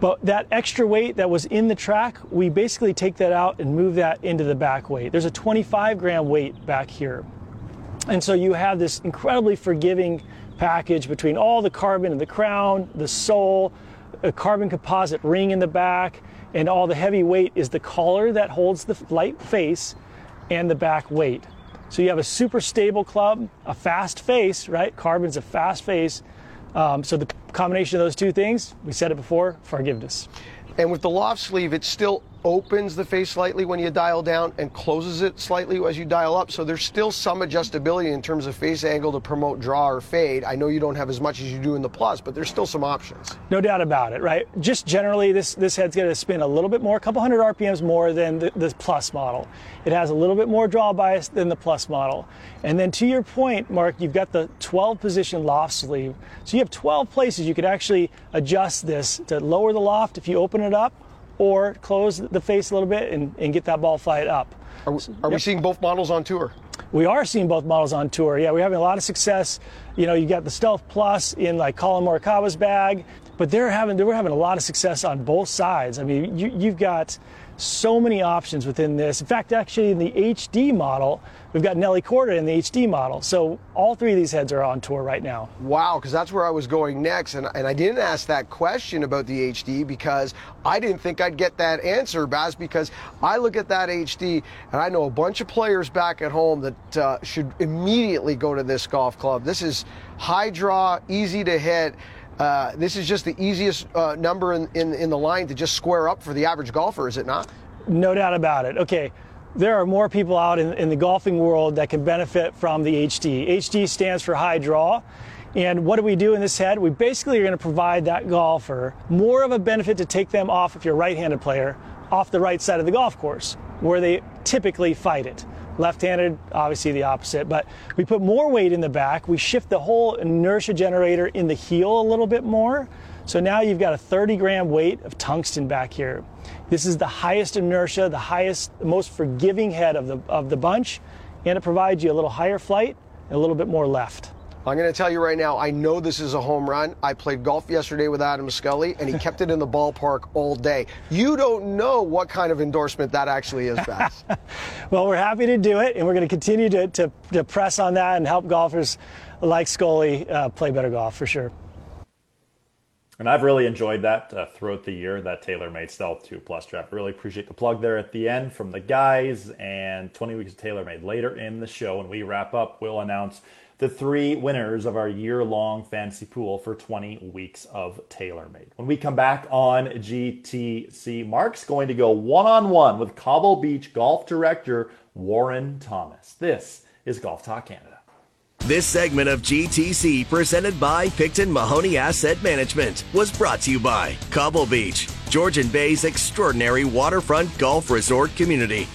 But that extra weight that was in the track, we basically take that out and move that into the back weight. There's a 25 gram weight back here. And so you have this incredibly forgiving package between all the carbon in the crown, the sole, a carbon composite ring in the back, and all the heavy weight is the collar that holds the light face and the back weight. So you have a super stable club, a fast face, right? Carbon's a fast face. Um, so the combination of those two things, we said it before, forgiveness. And with the loft sleeve, it's still opens the face slightly when you dial down and closes it slightly as you dial up. So there's still some adjustability in terms of face angle to promote draw or fade. I know you don't have as much as you do in the Plus, but there's still some options. No doubt about it, right? Just generally, this, this head's going to spin a little bit more, a couple hundred RPMs more than the, the Plus model. It has a little bit more draw bias than the Plus model. And then to your point, Mark, you've got the 12 position loft sleeve. So you have 12 places you could actually adjust this to lower the loft if you open it up or close the face a little bit and, and get that ball flight up. Are, we, are yep. we seeing both models on tour? We are seeing both models on tour. Yeah, we're having a lot of success. You know, you got the Stealth Plus in like Collin Morikawa's bag, but they're having they were having a lot of success on both sides. I mean, you, you've got so many options within this. In fact, actually, in the HD model, we've got Nelly Korda in the HD model. So all three of these heads are on tour right now. Wow, because that's where I was going next. And, and I didn't ask that question about the HD because I didn't think I'd get that answer, Baz, because I look at that HD and I know a bunch of players back at home that uh, should immediately go to this golf club. This is high draw, easy to hit. Uh, this is just the easiest uh, number in, in, in the line to just square up for the average golfer, is it not? No doubt about it. Okay, there are more people out in, in the golfing world that can benefit from the HD. HD stands for high draw. And what do we do in this head? We basically are going to provide that golfer more of a benefit to take them off, if you're a right handed player, off the right side of the golf course, where they typically fight it. Left handed, obviously the opposite, but we put more weight in the back. We shift the whole inertia generator in the heel a little bit more. So now you've got a 30 gram weight of tungsten back here. This is the highest inertia, the highest, most forgiving head of the, of the bunch, and it provides you a little higher flight and a little bit more left. I'm going to tell you right now, I know this is a home run. I played golf yesterday with Adam Scully, and he kept it in the ballpark all day. You don't know what kind of endorsement that actually is, Baz. well, we're happy to do it, and we're going to continue to, to, to press on that and help golfers like Scully uh, play better golf for sure. And I've really enjoyed that uh, throughout the year, that TaylorMade Stealth 2 Plus draft. Really appreciate the plug there at the end from the guys. And 20 weeks of TaylorMade. Later in the show, when we wrap up, we'll announce the three winners of our year long fantasy pool for 20 weeks of TaylorMade. When we come back on GTC, Mark's going to go one on one with Cobble Beach golf director Warren Thomas. This is Golf Talk Canada. This segment of GTC, presented by Picton Mahoney Asset Management, was brought to you by Cobble Beach, Georgian Bay's extraordinary waterfront golf resort community.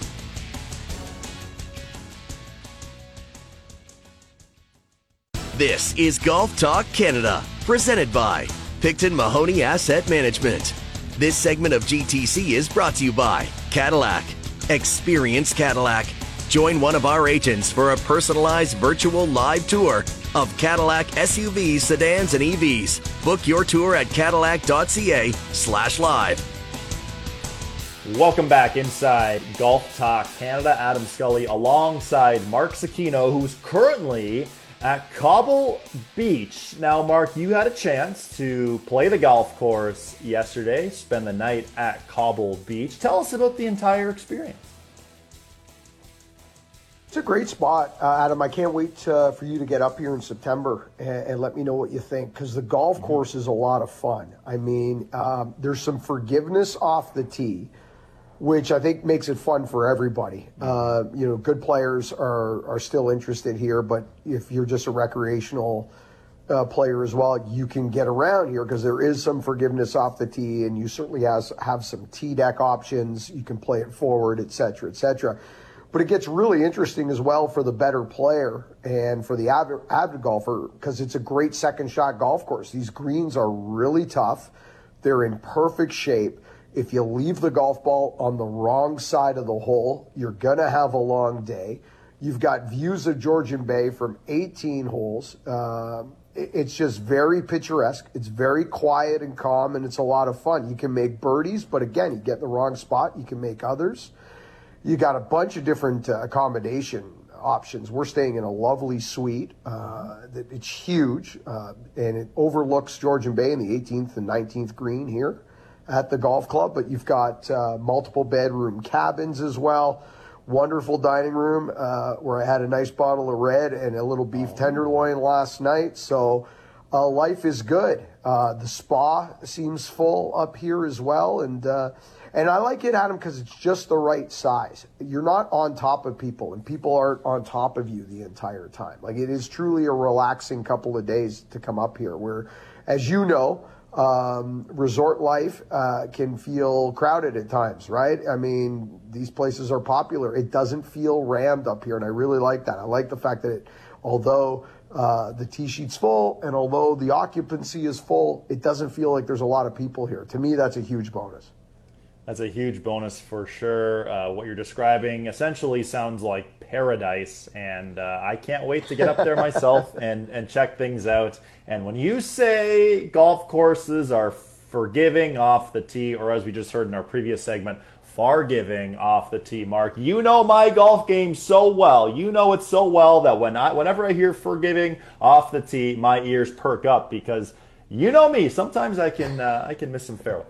This is Golf Talk Canada, presented by Picton Mahoney Asset Management. This segment of GTC is brought to you by Cadillac. Experience Cadillac. Join one of our agents for a personalized virtual live tour of Cadillac SUVs, sedans, and EVs. Book your tour at cadillac.ca slash live. Welcome back inside Golf Talk Canada. Adam Scully alongside Mark Zecchino, who's currently at Cobble Beach. Now, Mark, you had a chance to play the golf course yesterday, spend the night at Cobble Beach. Tell us about the entire experience. It's a great spot, uh, Adam. I can't wait uh, for you to get up here in September and, and let me know what you think because the golf mm-hmm. course is a lot of fun. I mean, um, there's some forgiveness off the tee which I think makes it fun for everybody. Uh, you know, good players are are still interested here, but if you're just a recreational uh, player as well, you can get around here because there is some forgiveness off the tee, and you certainly has have some tee deck options. You can play it forward, et cetera, et cetera. But it gets really interesting as well for the better player and for the avid, avid golfer because it's a great second shot golf course. These greens are really tough. They're in perfect shape if you leave the golf ball on the wrong side of the hole, you're going to have a long day. You've got views of Georgian Bay from 18 holes. Uh, it's just very picturesque. It's very quiet and calm, and it's a lot of fun. You can make birdies, but again, you get the wrong spot, you can make others. You got a bunch of different uh, accommodation options. We're staying in a lovely suite. Uh, it's huge, uh, and it overlooks Georgian Bay in the 18th and 19th green here at the golf club, but you've got uh, multiple bedroom cabins as well. Wonderful dining room uh, where I had a nice bottle of red and a little beef tenderloin last night. So uh, life is good. Uh, the spa seems full up here as well, and uh, and I like it, Adam, because it's just the right size. You're not on top of people, and people aren't on top of you the entire time. Like it is truly a relaxing couple of days to come up here. Where, as you know, um, resort life uh, can feel crowded at times, right? I mean, these places are popular. It doesn't feel rammed up here, and I really like that. I like the fact that it, although uh, the T sheet's full and although the occupancy is full, it doesn't feel like there's a lot of people here. To me, that's a huge bonus. That's a huge bonus for sure. Uh, what you're describing essentially sounds like paradise, and uh, I can't wait to get up there myself and, and check things out. And when you say golf courses are forgiving off the tee, or as we just heard in our previous segment, forgiving off the tee, Mark, you know my golf game so well. You know it so well that when I, whenever I hear forgiving off the tee, my ears perk up because you know me. Sometimes I can uh, I can miss some fairways.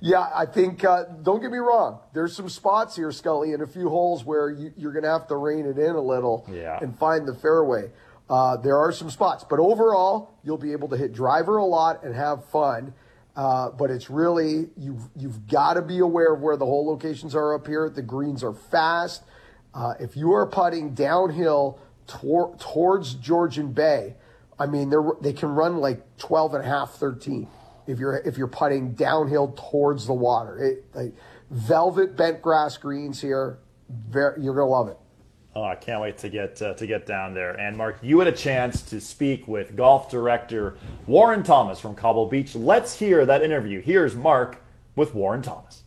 Yeah, I think, uh, don't get me wrong, there's some spots here, Scully, and a few holes where you, are going to have to rein it in a little yeah. and find the fairway. Uh, there are some spots, but overall, you'll be able to hit driver a lot and have fun. Uh, but it's really you've you've got to be aware of where the hole locations are up here. The greens are fast. Uh, if you are putting downhill tor- towards Georgian Bay, I mean they they can run like 12 and a half, 13 if you're if you're putting downhill towards the water. It, like, velvet bent grass greens here, very, you're gonna love it. Oh, I can't wait to get uh, to get down there. And Mark, you had a chance to speak with golf director Warren Thomas from Cobble Beach. Let's hear that interview. Here's Mark with Warren Thomas.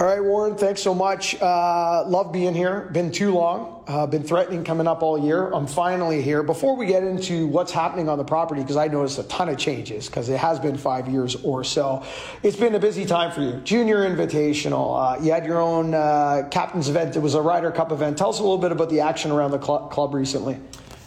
All right, Warren, thanks so much. Uh, love being here. Been too long. Uh, been threatening coming up all year. I'm finally here. Before we get into what's happening on the property, because I noticed a ton of changes, because it has been five years or so. It's been a busy time for you. Junior Invitational. Uh, you had your own uh, captain's event. It was a Ryder Cup event. Tell us a little bit about the action around the cl- club recently.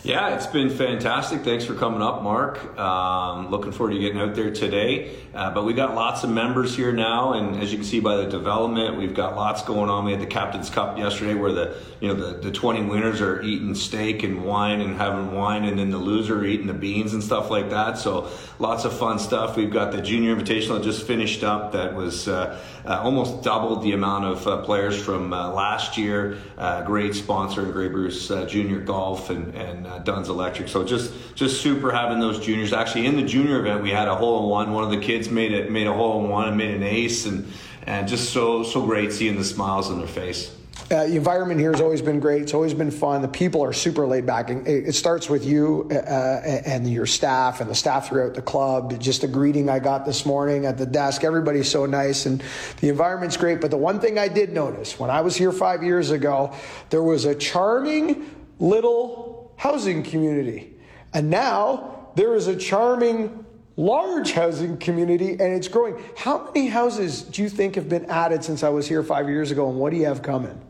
Yeah, it's been fantastic. Thanks for coming up, Mark. Um, looking forward to getting out there today. Uh, but we got lots of members here now, and as you can see by the development, we've got lots going on. We had the Captain's Cup yesterday, where the you know the, the 20 winners are eating steak and wine and having wine, and then the loser eating the beans and stuff like that. So lots of fun stuff. We've got the Junior Invitational just finished up. That was uh, uh, almost doubled the amount of uh, players from uh, last year. Uh, great sponsor Grey Bruce Junior Golf and and Duns Electric. So just just super having those juniors. Actually, in the junior event, we had a hole in one. One of the kids made it made a hole in one and made an ace, and and just so so great seeing the smiles on their face. Uh, the environment here has always been great. It's always been fun. The people are super laid back. And it, starts with you uh, and your staff and the staff throughout the club. Just a greeting I got this morning at the desk. Everybody's so nice and the environment's great. But the one thing I did notice when I was here five years ago, there was a charming little housing community. And now there is a charming large housing community and it's growing. How many houses do you think have been added since I was here five years ago and what do you have coming?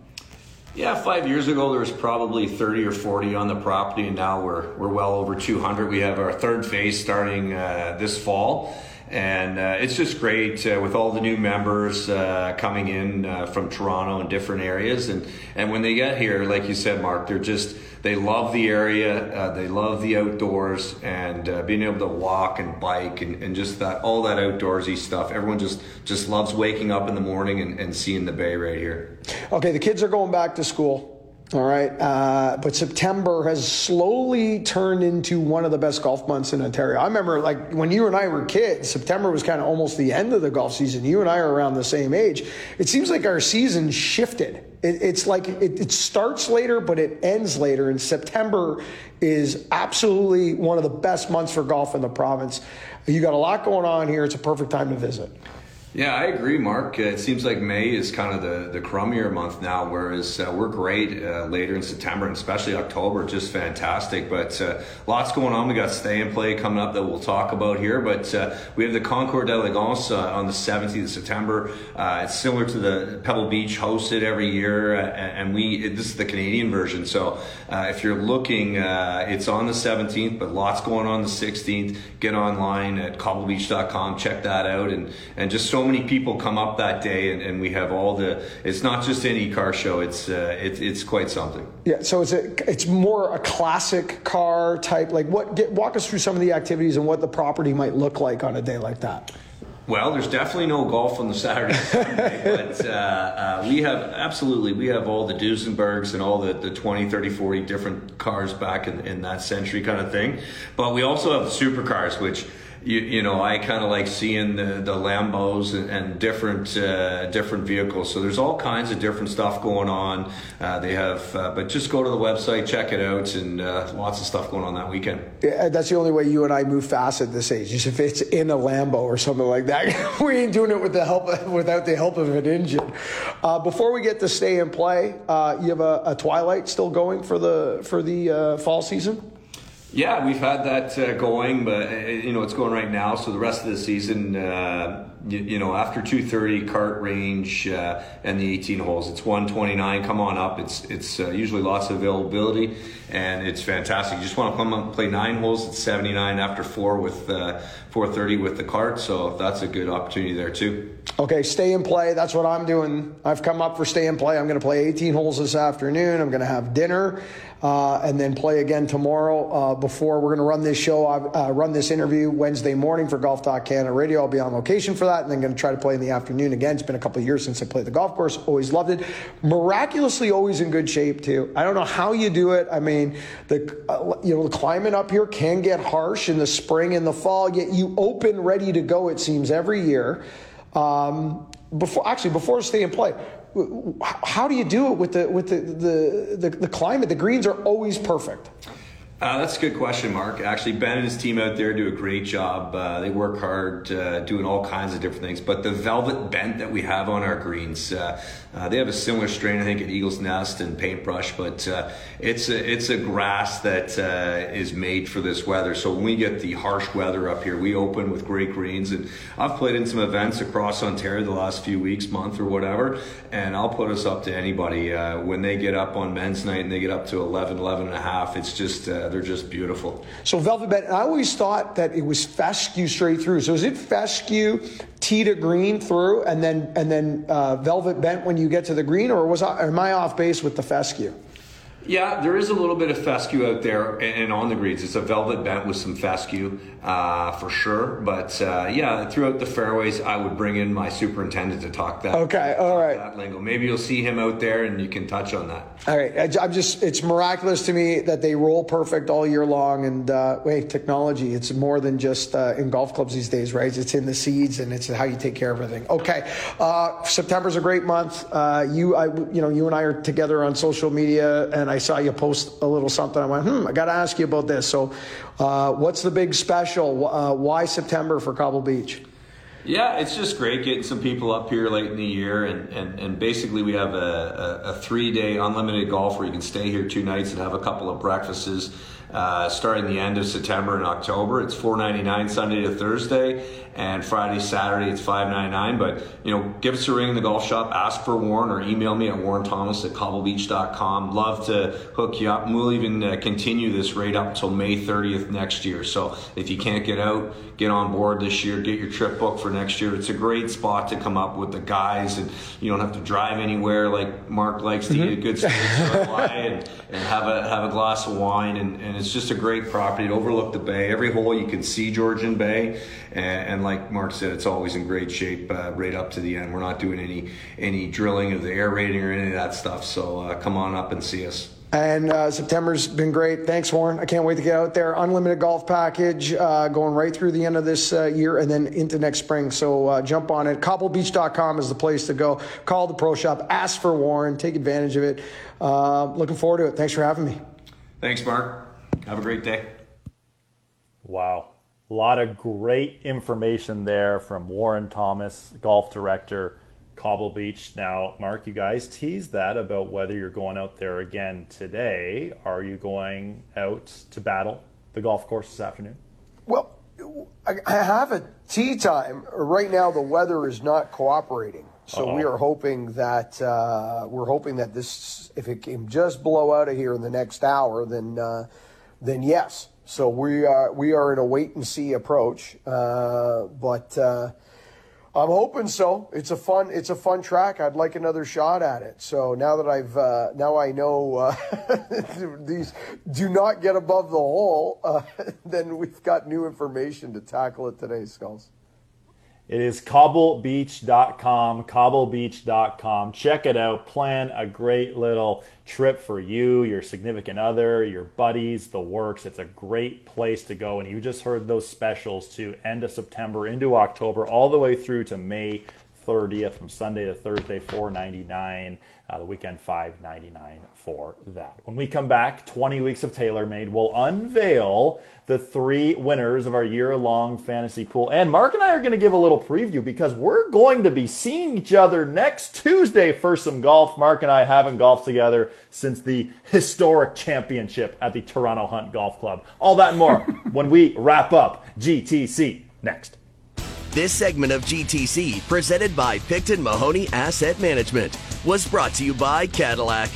Yeah, five years ago there was probably 30 or 40 on the property, and now we're we're well over 200. We have our third phase starting uh, this fall, and uh, it's just great uh, with all the new members uh, coming in uh, from Toronto and different areas, and and when they get here, like you said, Mark, they're just they love the area, uh, they love the outdoors, and uh, being able to walk and bike and, and just that all that outdoorsy stuff. Everyone just just loves waking up in the morning and, and seeing the bay right here. Okay, the kids are going back to school. All right. Uh, but September has slowly turned into one of the best golf months in Ontario. I remember, like, when you and I were kids, September was kind of almost the end of the golf season. You and I are around the same age. It seems like our season shifted. It, it's like it, it starts later, but it ends later. And September is absolutely one of the best months for golf in the province. You got a lot going on here. It's a perfect time to visit. Yeah, I agree, Mark. Uh, it seems like May is kind of the, the crummier month now, whereas uh, we're great uh, later in September and especially October, just fantastic. But uh, lots going on. We got stay and play coming up that we'll talk about here. But uh, we have the Concours d'Elegance uh, on the 17th of September. it's similar to the Pebble Beach hosted every year, and we this is the Canadian version. So if you're looking, it's on the 17th, but lots going on the 16th. Get online at cobblebeach.com, check that out, and and just so so many people come up that day, and, and we have all the. It's not just any car show. It's uh, it, it's quite something. Yeah. So it's a, it's more a classic car type. Like what? Get, walk us through some of the activities and what the property might look like on a day like that. Well, there's definitely no golf on the Saturday, Sunday, but uh, uh, we have absolutely we have all the Duesenbergs and all the, the 20, 30, 40 different cars back in, in that century kind of thing. But we also have supercars, which you, you know, I kind of like seeing the, the Lambos and, and different uh, different vehicles. So there's all kinds of different stuff going on. Uh, they have, uh, but just go to the website, check it out, and uh, lots of stuff going on that weekend. Yeah, that's the only way you and I move fast at this age is if it's in a Lambo or something like that. we ain't doing it with the help without the help of an engine. Uh, before we get to stay and play, uh, you have a, a, Twilight still going for the for the fall season. Yeah, we've had that uh, going, but uh, you know it's going right now. So the rest of the season, uh, you, you, know, after two thirty cart range uh, and the eighteen holes, it's one twenty nine. Come on up. It's it's uh, usually lots of availability, and it's fantastic. You just want to come and play nine holes. at seventy nine after four with uh, four thirty with the cart. So that's a good opportunity there too. Okay, stay and play. That's what I'm doing. I've come up for stay and play. I'm going to play 18 holes this afternoon. I'm going to have dinner uh, and then play again tomorrow. Uh, before we're going to run this show, uh, run this interview Wednesday morning for Golf Talk Canada Radio. I'll be on location for that, and then going to try to play in the afternoon again. It's been a couple of years since I played the golf course. Always loved it. Miraculously, always in good shape too. I don't know how you do it. I mean, the uh, you know the climate up here can get harsh in the spring and the fall. Yet you open ready to go. It seems every year. Um, before actually before stay and play how do you do it with the with the, the, the, the climate? The greens are always perfect. Uh, that's a good question, Mark. Actually, Ben and his team out there do a great job. Uh, they work hard, uh, doing all kinds of different things. But the velvet bent that we have on our greens, uh, uh, they have a similar strain, I think, at Eagles Nest and Paintbrush. But uh, it's a it's a grass that is made for this weather. So when we get the harsh weather up here, we open with great greens. And I've played in some events across Ontario the last few weeks, month or whatever, and I'll put us up to anybody when they get up on men's night and they get up to 11, 11 and a half. It's just they're just beautiful. So velvet bent, I always thought that it was fescue straight through. So is it fescue, tee to green through, and then and then uh, velvet bent when you get to the green, or was I, am I off base with the fescue? Yeah, there is a little bit of fescue out there, and on the greens, it's a velvet bent with some fescue uh, for sure. But uh, yeah, throughout the fairways, I would bring in my superintendent to talk that. Okay, all right. That lingo. Maybe you'll see him out there, and you can touch on that. All right, I'm just it's miraculous to me that they roll perfect all year long. And uh, wait, technology, it's more than just uh, in golf clubs these days, right? It's in the seeds and it's how you take care of everything. Okay, uh, September's a great month. Uh, you, I, you know, you and I are together on social media, and I saw you post a little something. I went, hmm, I got to ask you about this. So, uh, what's the big special? Uh, why September for Cobble Beach? Yeah, it's just great getting some people up here late in the year, and, and, and basically we have a, a, a three day unlimited golf where you can stay here two nights and have a couple of breakfasts uh, starting the end of September and October. It's four ninety nine Sunday to Thursday, and Friday, Saturday it's five ninety nine. But you know, give us a ring in the golf shop, ask for Warren, or email me at warrenthomas at cobblebeach.com. Love to hook you up. And we'll even uh, continue this rate up until May 30th next year. So if you can't get out, get on board this year. Get your trip booked for next year. It's a great spot to come up with the guys, and you don't have to drive anywhere. Like Mark likes to mm-hmm. eat a good steak and, and have a have a glass of wine, and, and it's just a great property to overlook the bay. Every hole you can see Georgian Bay, and, and like Mark said, it's always in great shape uh, right up to the end. We're not doing any any drilling of the air rating or any of that stuff. So uh, come on up and see us. And uh, September's been great. Thanks, Warren. I can't wait to get out there. Unlimited golf package uh, going right through the end of this uh, year and then into next spring. So uh, jump on it. Cobblebeach.com is the place to go. Call the pro shop. Ask for Warren. Take advantage of it. Uh, looking forward to it. Thanks for having me. Thanks, Mark. Have a great day. Wow. A lot of great information there from Warren Thomas, golf director, Cobble Beach. Now, Mark, you guys teased that about whether you're going out there again today. Are you going out to battle the golf course this afternoon? Well, I have a tee time. Right now, the weather is not cooperating. So Uh-oh. we are hoping that uh, we're hoping that this, if it can just blow out of here in the next hour, then uh, then yes. So we are we are in a wait and see approach. Uh, but uh, I'm hoping so. It's a fun. It's a fun track. I'd like another shot at it. So now that I've uh, now I know uh, these do not get above the hole, uh, then we've got new information to tackle it today, Skulls. It is cobblebeach.com, cobblebeach.com. Check it out. Plan a great little trip for you, your significant other, your buddies, the works. It's a great place to go. And you just heard those specials to end of September into October, all the way through to May 30th from Sunday to Thursday, 499. Uh, the weekend, 599 for that. When we come back, 20 weeks of TaylorMade will unveil the three winners of our year-long fantasy pool. And Mark and I are going to give a little preview because we're going to be seeing each other next Tuesday for some golf. Mark and I haven't golfed together since the historic championship at the Toronto Hunt Golf Club. All that and more when we wrap up GTC next. This segment of GTC, presented by Picton Mahoney Asset Management, was brought to you by Cadillac.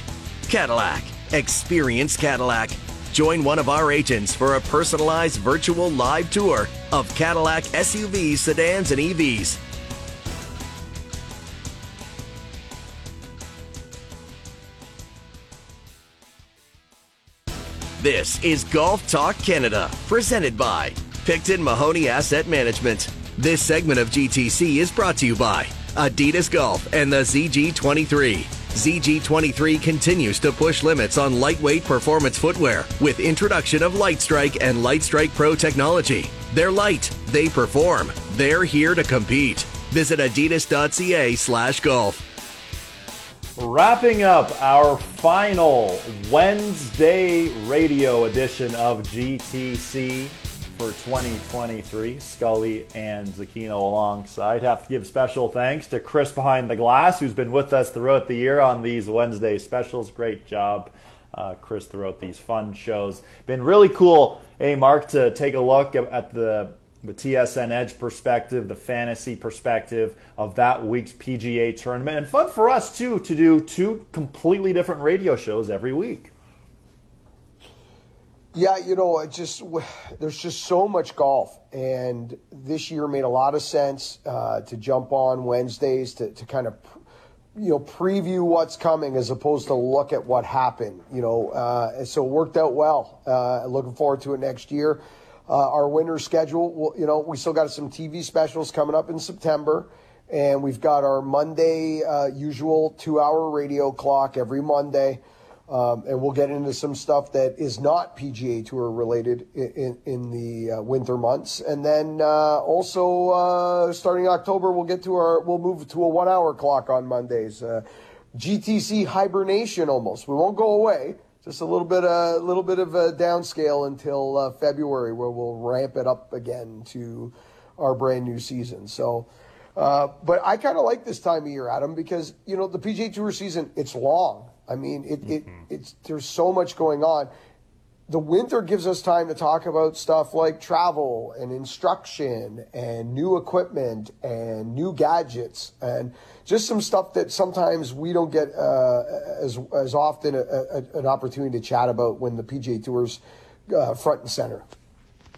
Cadillac. Experience Cadillac. Join one of our agents for a personalized virtual live tour of Cadillac SUVs, sedans, and EVs. This is Golf Talk Canada, presented by Picton Mahoney Asset Management. This segment of GTC is brought to you by Adidas Golf and the ZG23. ZG23 continues to push limits on lightweight performance footwear with introduction of Lightstrike and Lightstrike Pro technology. They're light, they perform, they're here to compete. Visit adidas.ca slash golf. Wrapping up our final Wednesday radio edition of GTC for 2023. Scully and Zecchino alongside. Have to give special thanks to Chris behind the glass, who's been with us throughout the year on these Wednesday specials. Great job, uh, Chris, throughout these fun shows. Been really cool, hey Mark, to take a look at the the TSN Edge perspective, the fantasy perspective of that week's PGA tournament, and fun for us too to do two completely different radio shows every week. Yeah, you know, it just there's just so much golf, and this year made a lot of sense uh, to jump on Wednesdays to, to kind of you know preview what's coming as opposed to look at what happened. You know, uh, so it worked out well. Uh, looking forward to it next year. Uh, our winter schedule, well, you know, we still got some TV specials coming up in September, and we've got our Monday uh, usual two-hour radio clock every Monday. Um, and we'll get into some stuff that is not PGA Tour related in, in, in the uh, winter months. And then uh, also uh, starting October, we'll get to our, we'll move to a one hour clock on Mondays. Uh, GTC hibernation almost. We won't go away. Just a little bit, a little bit of a downscale until uh, February, where we'll ramp it up again to our brand new season. So, uh, but I kind of like this time of year, Adam, because you know the PGA Tour season it's long. I mean, it, mm-hmm. it it's there's so much going on. The winter gives us time to talk about stuff like travel and instruction and new equipment and new gadgets and just some stuff that sometimes we don't get uh, as as often a, a, an opportunity to chat about when the PGA Tour's uh, front and center.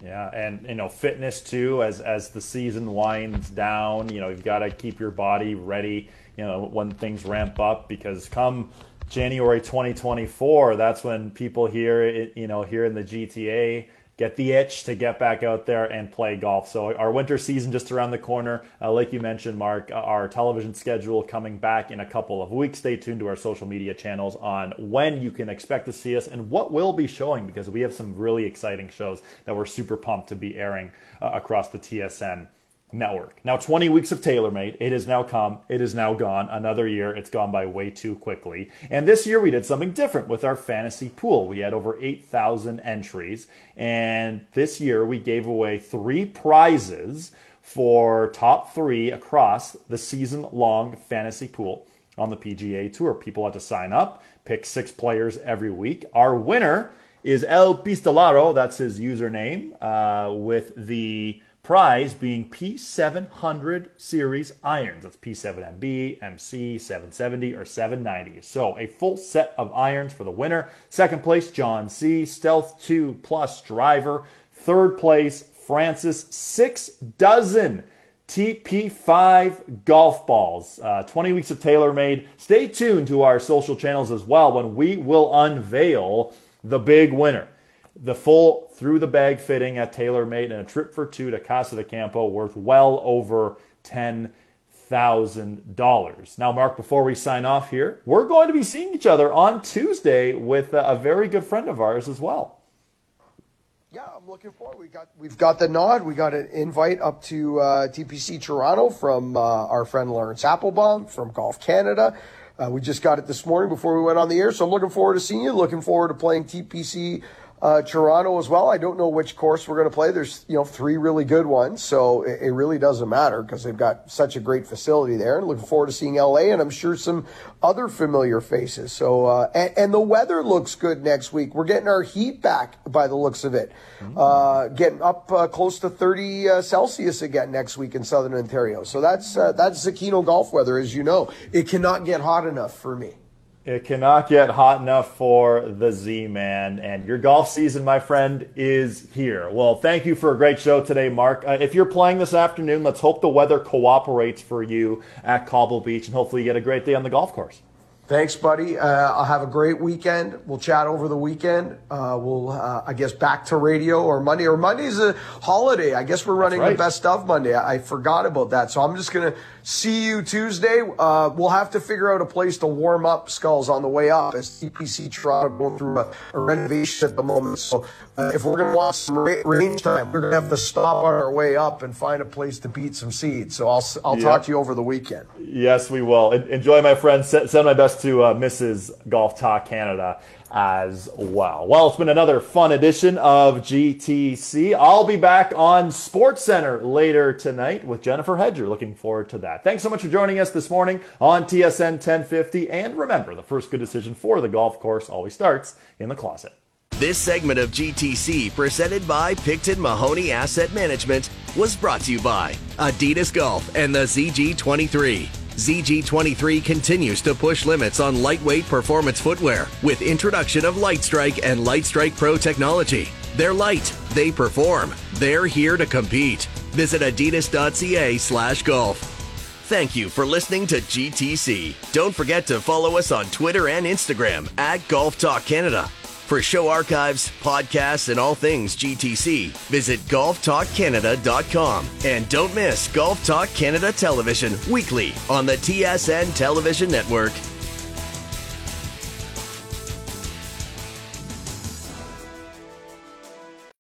Yeah, and you know, fitness too. As as the season winds down, you know, you've got to keep your body ready. You know, when things ramp up, because come January 2024, that's when people here, you know, here in the GTA get the itch to get back out there and play golf. So our winter season just around the corner. Uh, like you mentioned, Mark, uh, our television schedule coming back in a couple of weeks. Stay tuned to our social media channels on when you can expect to see us and what we'll be showing because we have some really exciting shows that we're super pumped to be airing uh, across the TSN network. Now, 20 weeks of TaylorMade. It has now come. It is now gone. Another year. It's gone by way too quickly. And this year we did something different with our fantasy pool. We had over 8,000 entries. And this year we gave away three prizes for top three across the season long fantasy pool on the PGA Tour. People had to sign up, pick six players every week. Our winner is El Pistolaro. That's his username uh, with the prize being P700 series irons. That's P7MB, MC, 770, or 790. So a full set of irons for the winner. Second place, John C. Stealth 2 Plus driver. Third place, Francis, six dozen TP5 golf balls. Uh, 20 weeks of TaylorMade. Stay tuned to our social channels as well when we will unveil the big winner. The full through the bag fitting at TaylorMade and a trip for two to Casa de Campo worth well over $10,000. Now, Mark, before we sign off here, we're going to be seeing each other on Tuesday with a very good friend of ours as well. Yeah, I'm looking forward. We got we've got the nod. We got an invite up to uh, TPC Toronto from uh, our friend Laurence Applebaum from Golf Canada. Uh, we just got it this morning before we went on the air, so I'm looking forward to seeing you. Looking forward to playing TPC uh, Toronto as well. I don't know which course we're going to play. There's you know three really good ones, so it, it really doesn't matter because they've got such a great facility there. And looking forward to seeing LA, and I'm sure some other familiar faces. So uh, and, and, the weather looks good next week. We're getting our heat back by the looks of it. Uh, getting up uh, close to 30 uh, Celsius again next week in Southern Ontario. So that's uh, that's Zecchino golf weather, as you know. It cannot get hot enough for me. It cannot get hot enough for the Z Man. And your golf season, my friend, is here. Well, thank you for a great show today, Mark. Uh, if you're playing this afternoon, let's hope the weather cooperates for you at Cobble Beach and hopefully you get a great day on the golf course. Thanks, buddy. Uh, I'll have a great weekend. We'll chat over the weekend. Uh, we'll, uh, I guess, back to radio or Monday. Or Monday's a holiday. I guess we're running right. the best of Monday. I, I, forgot about that. So I'm just going to see you Tuesday. Uh, we'll have to figure out a place to warm up skulls on the way up as TPC Toronto going through a, a renovation at the moment. So uh, if we're going to watch some ra- range time, we're going to have to stop on our way up and find a place to beat some seeds. So I'll, I'll yep. talk to you over the weekend. Yes, we will. Enjoy, my friends. Send my best to uh, Mrs. Golf Talk Canada as well. Well, it's been another fun edition of GTC. I'll be back on Sports Center later tonight with Jennifer Hedger. Looking forward to that. Thanks so much for joining us this morning on TSN 1050. And remember, the first good decision for the golf course always starts in the closet. This segment of GTC, presented by Picton Mahoney Asset Management, was brought to you by Adidas Golf and the ZG23. ZG23 continues to push limits on lightweight performance footwear with introduction of Lightstrike and Lightstrike Pro technology. They're light, they perform, they're here to compete. Visit adidas.ca slash golf. Thank you for listening to GTC. Don't forget to follow us on Twitter and Instagram at Golf Talk Canada. For show archives, podcasts, and all things GTC, visit golftalkcanada.com. And don't miss Golf Talk Canada Television weekly on the TSN Television Network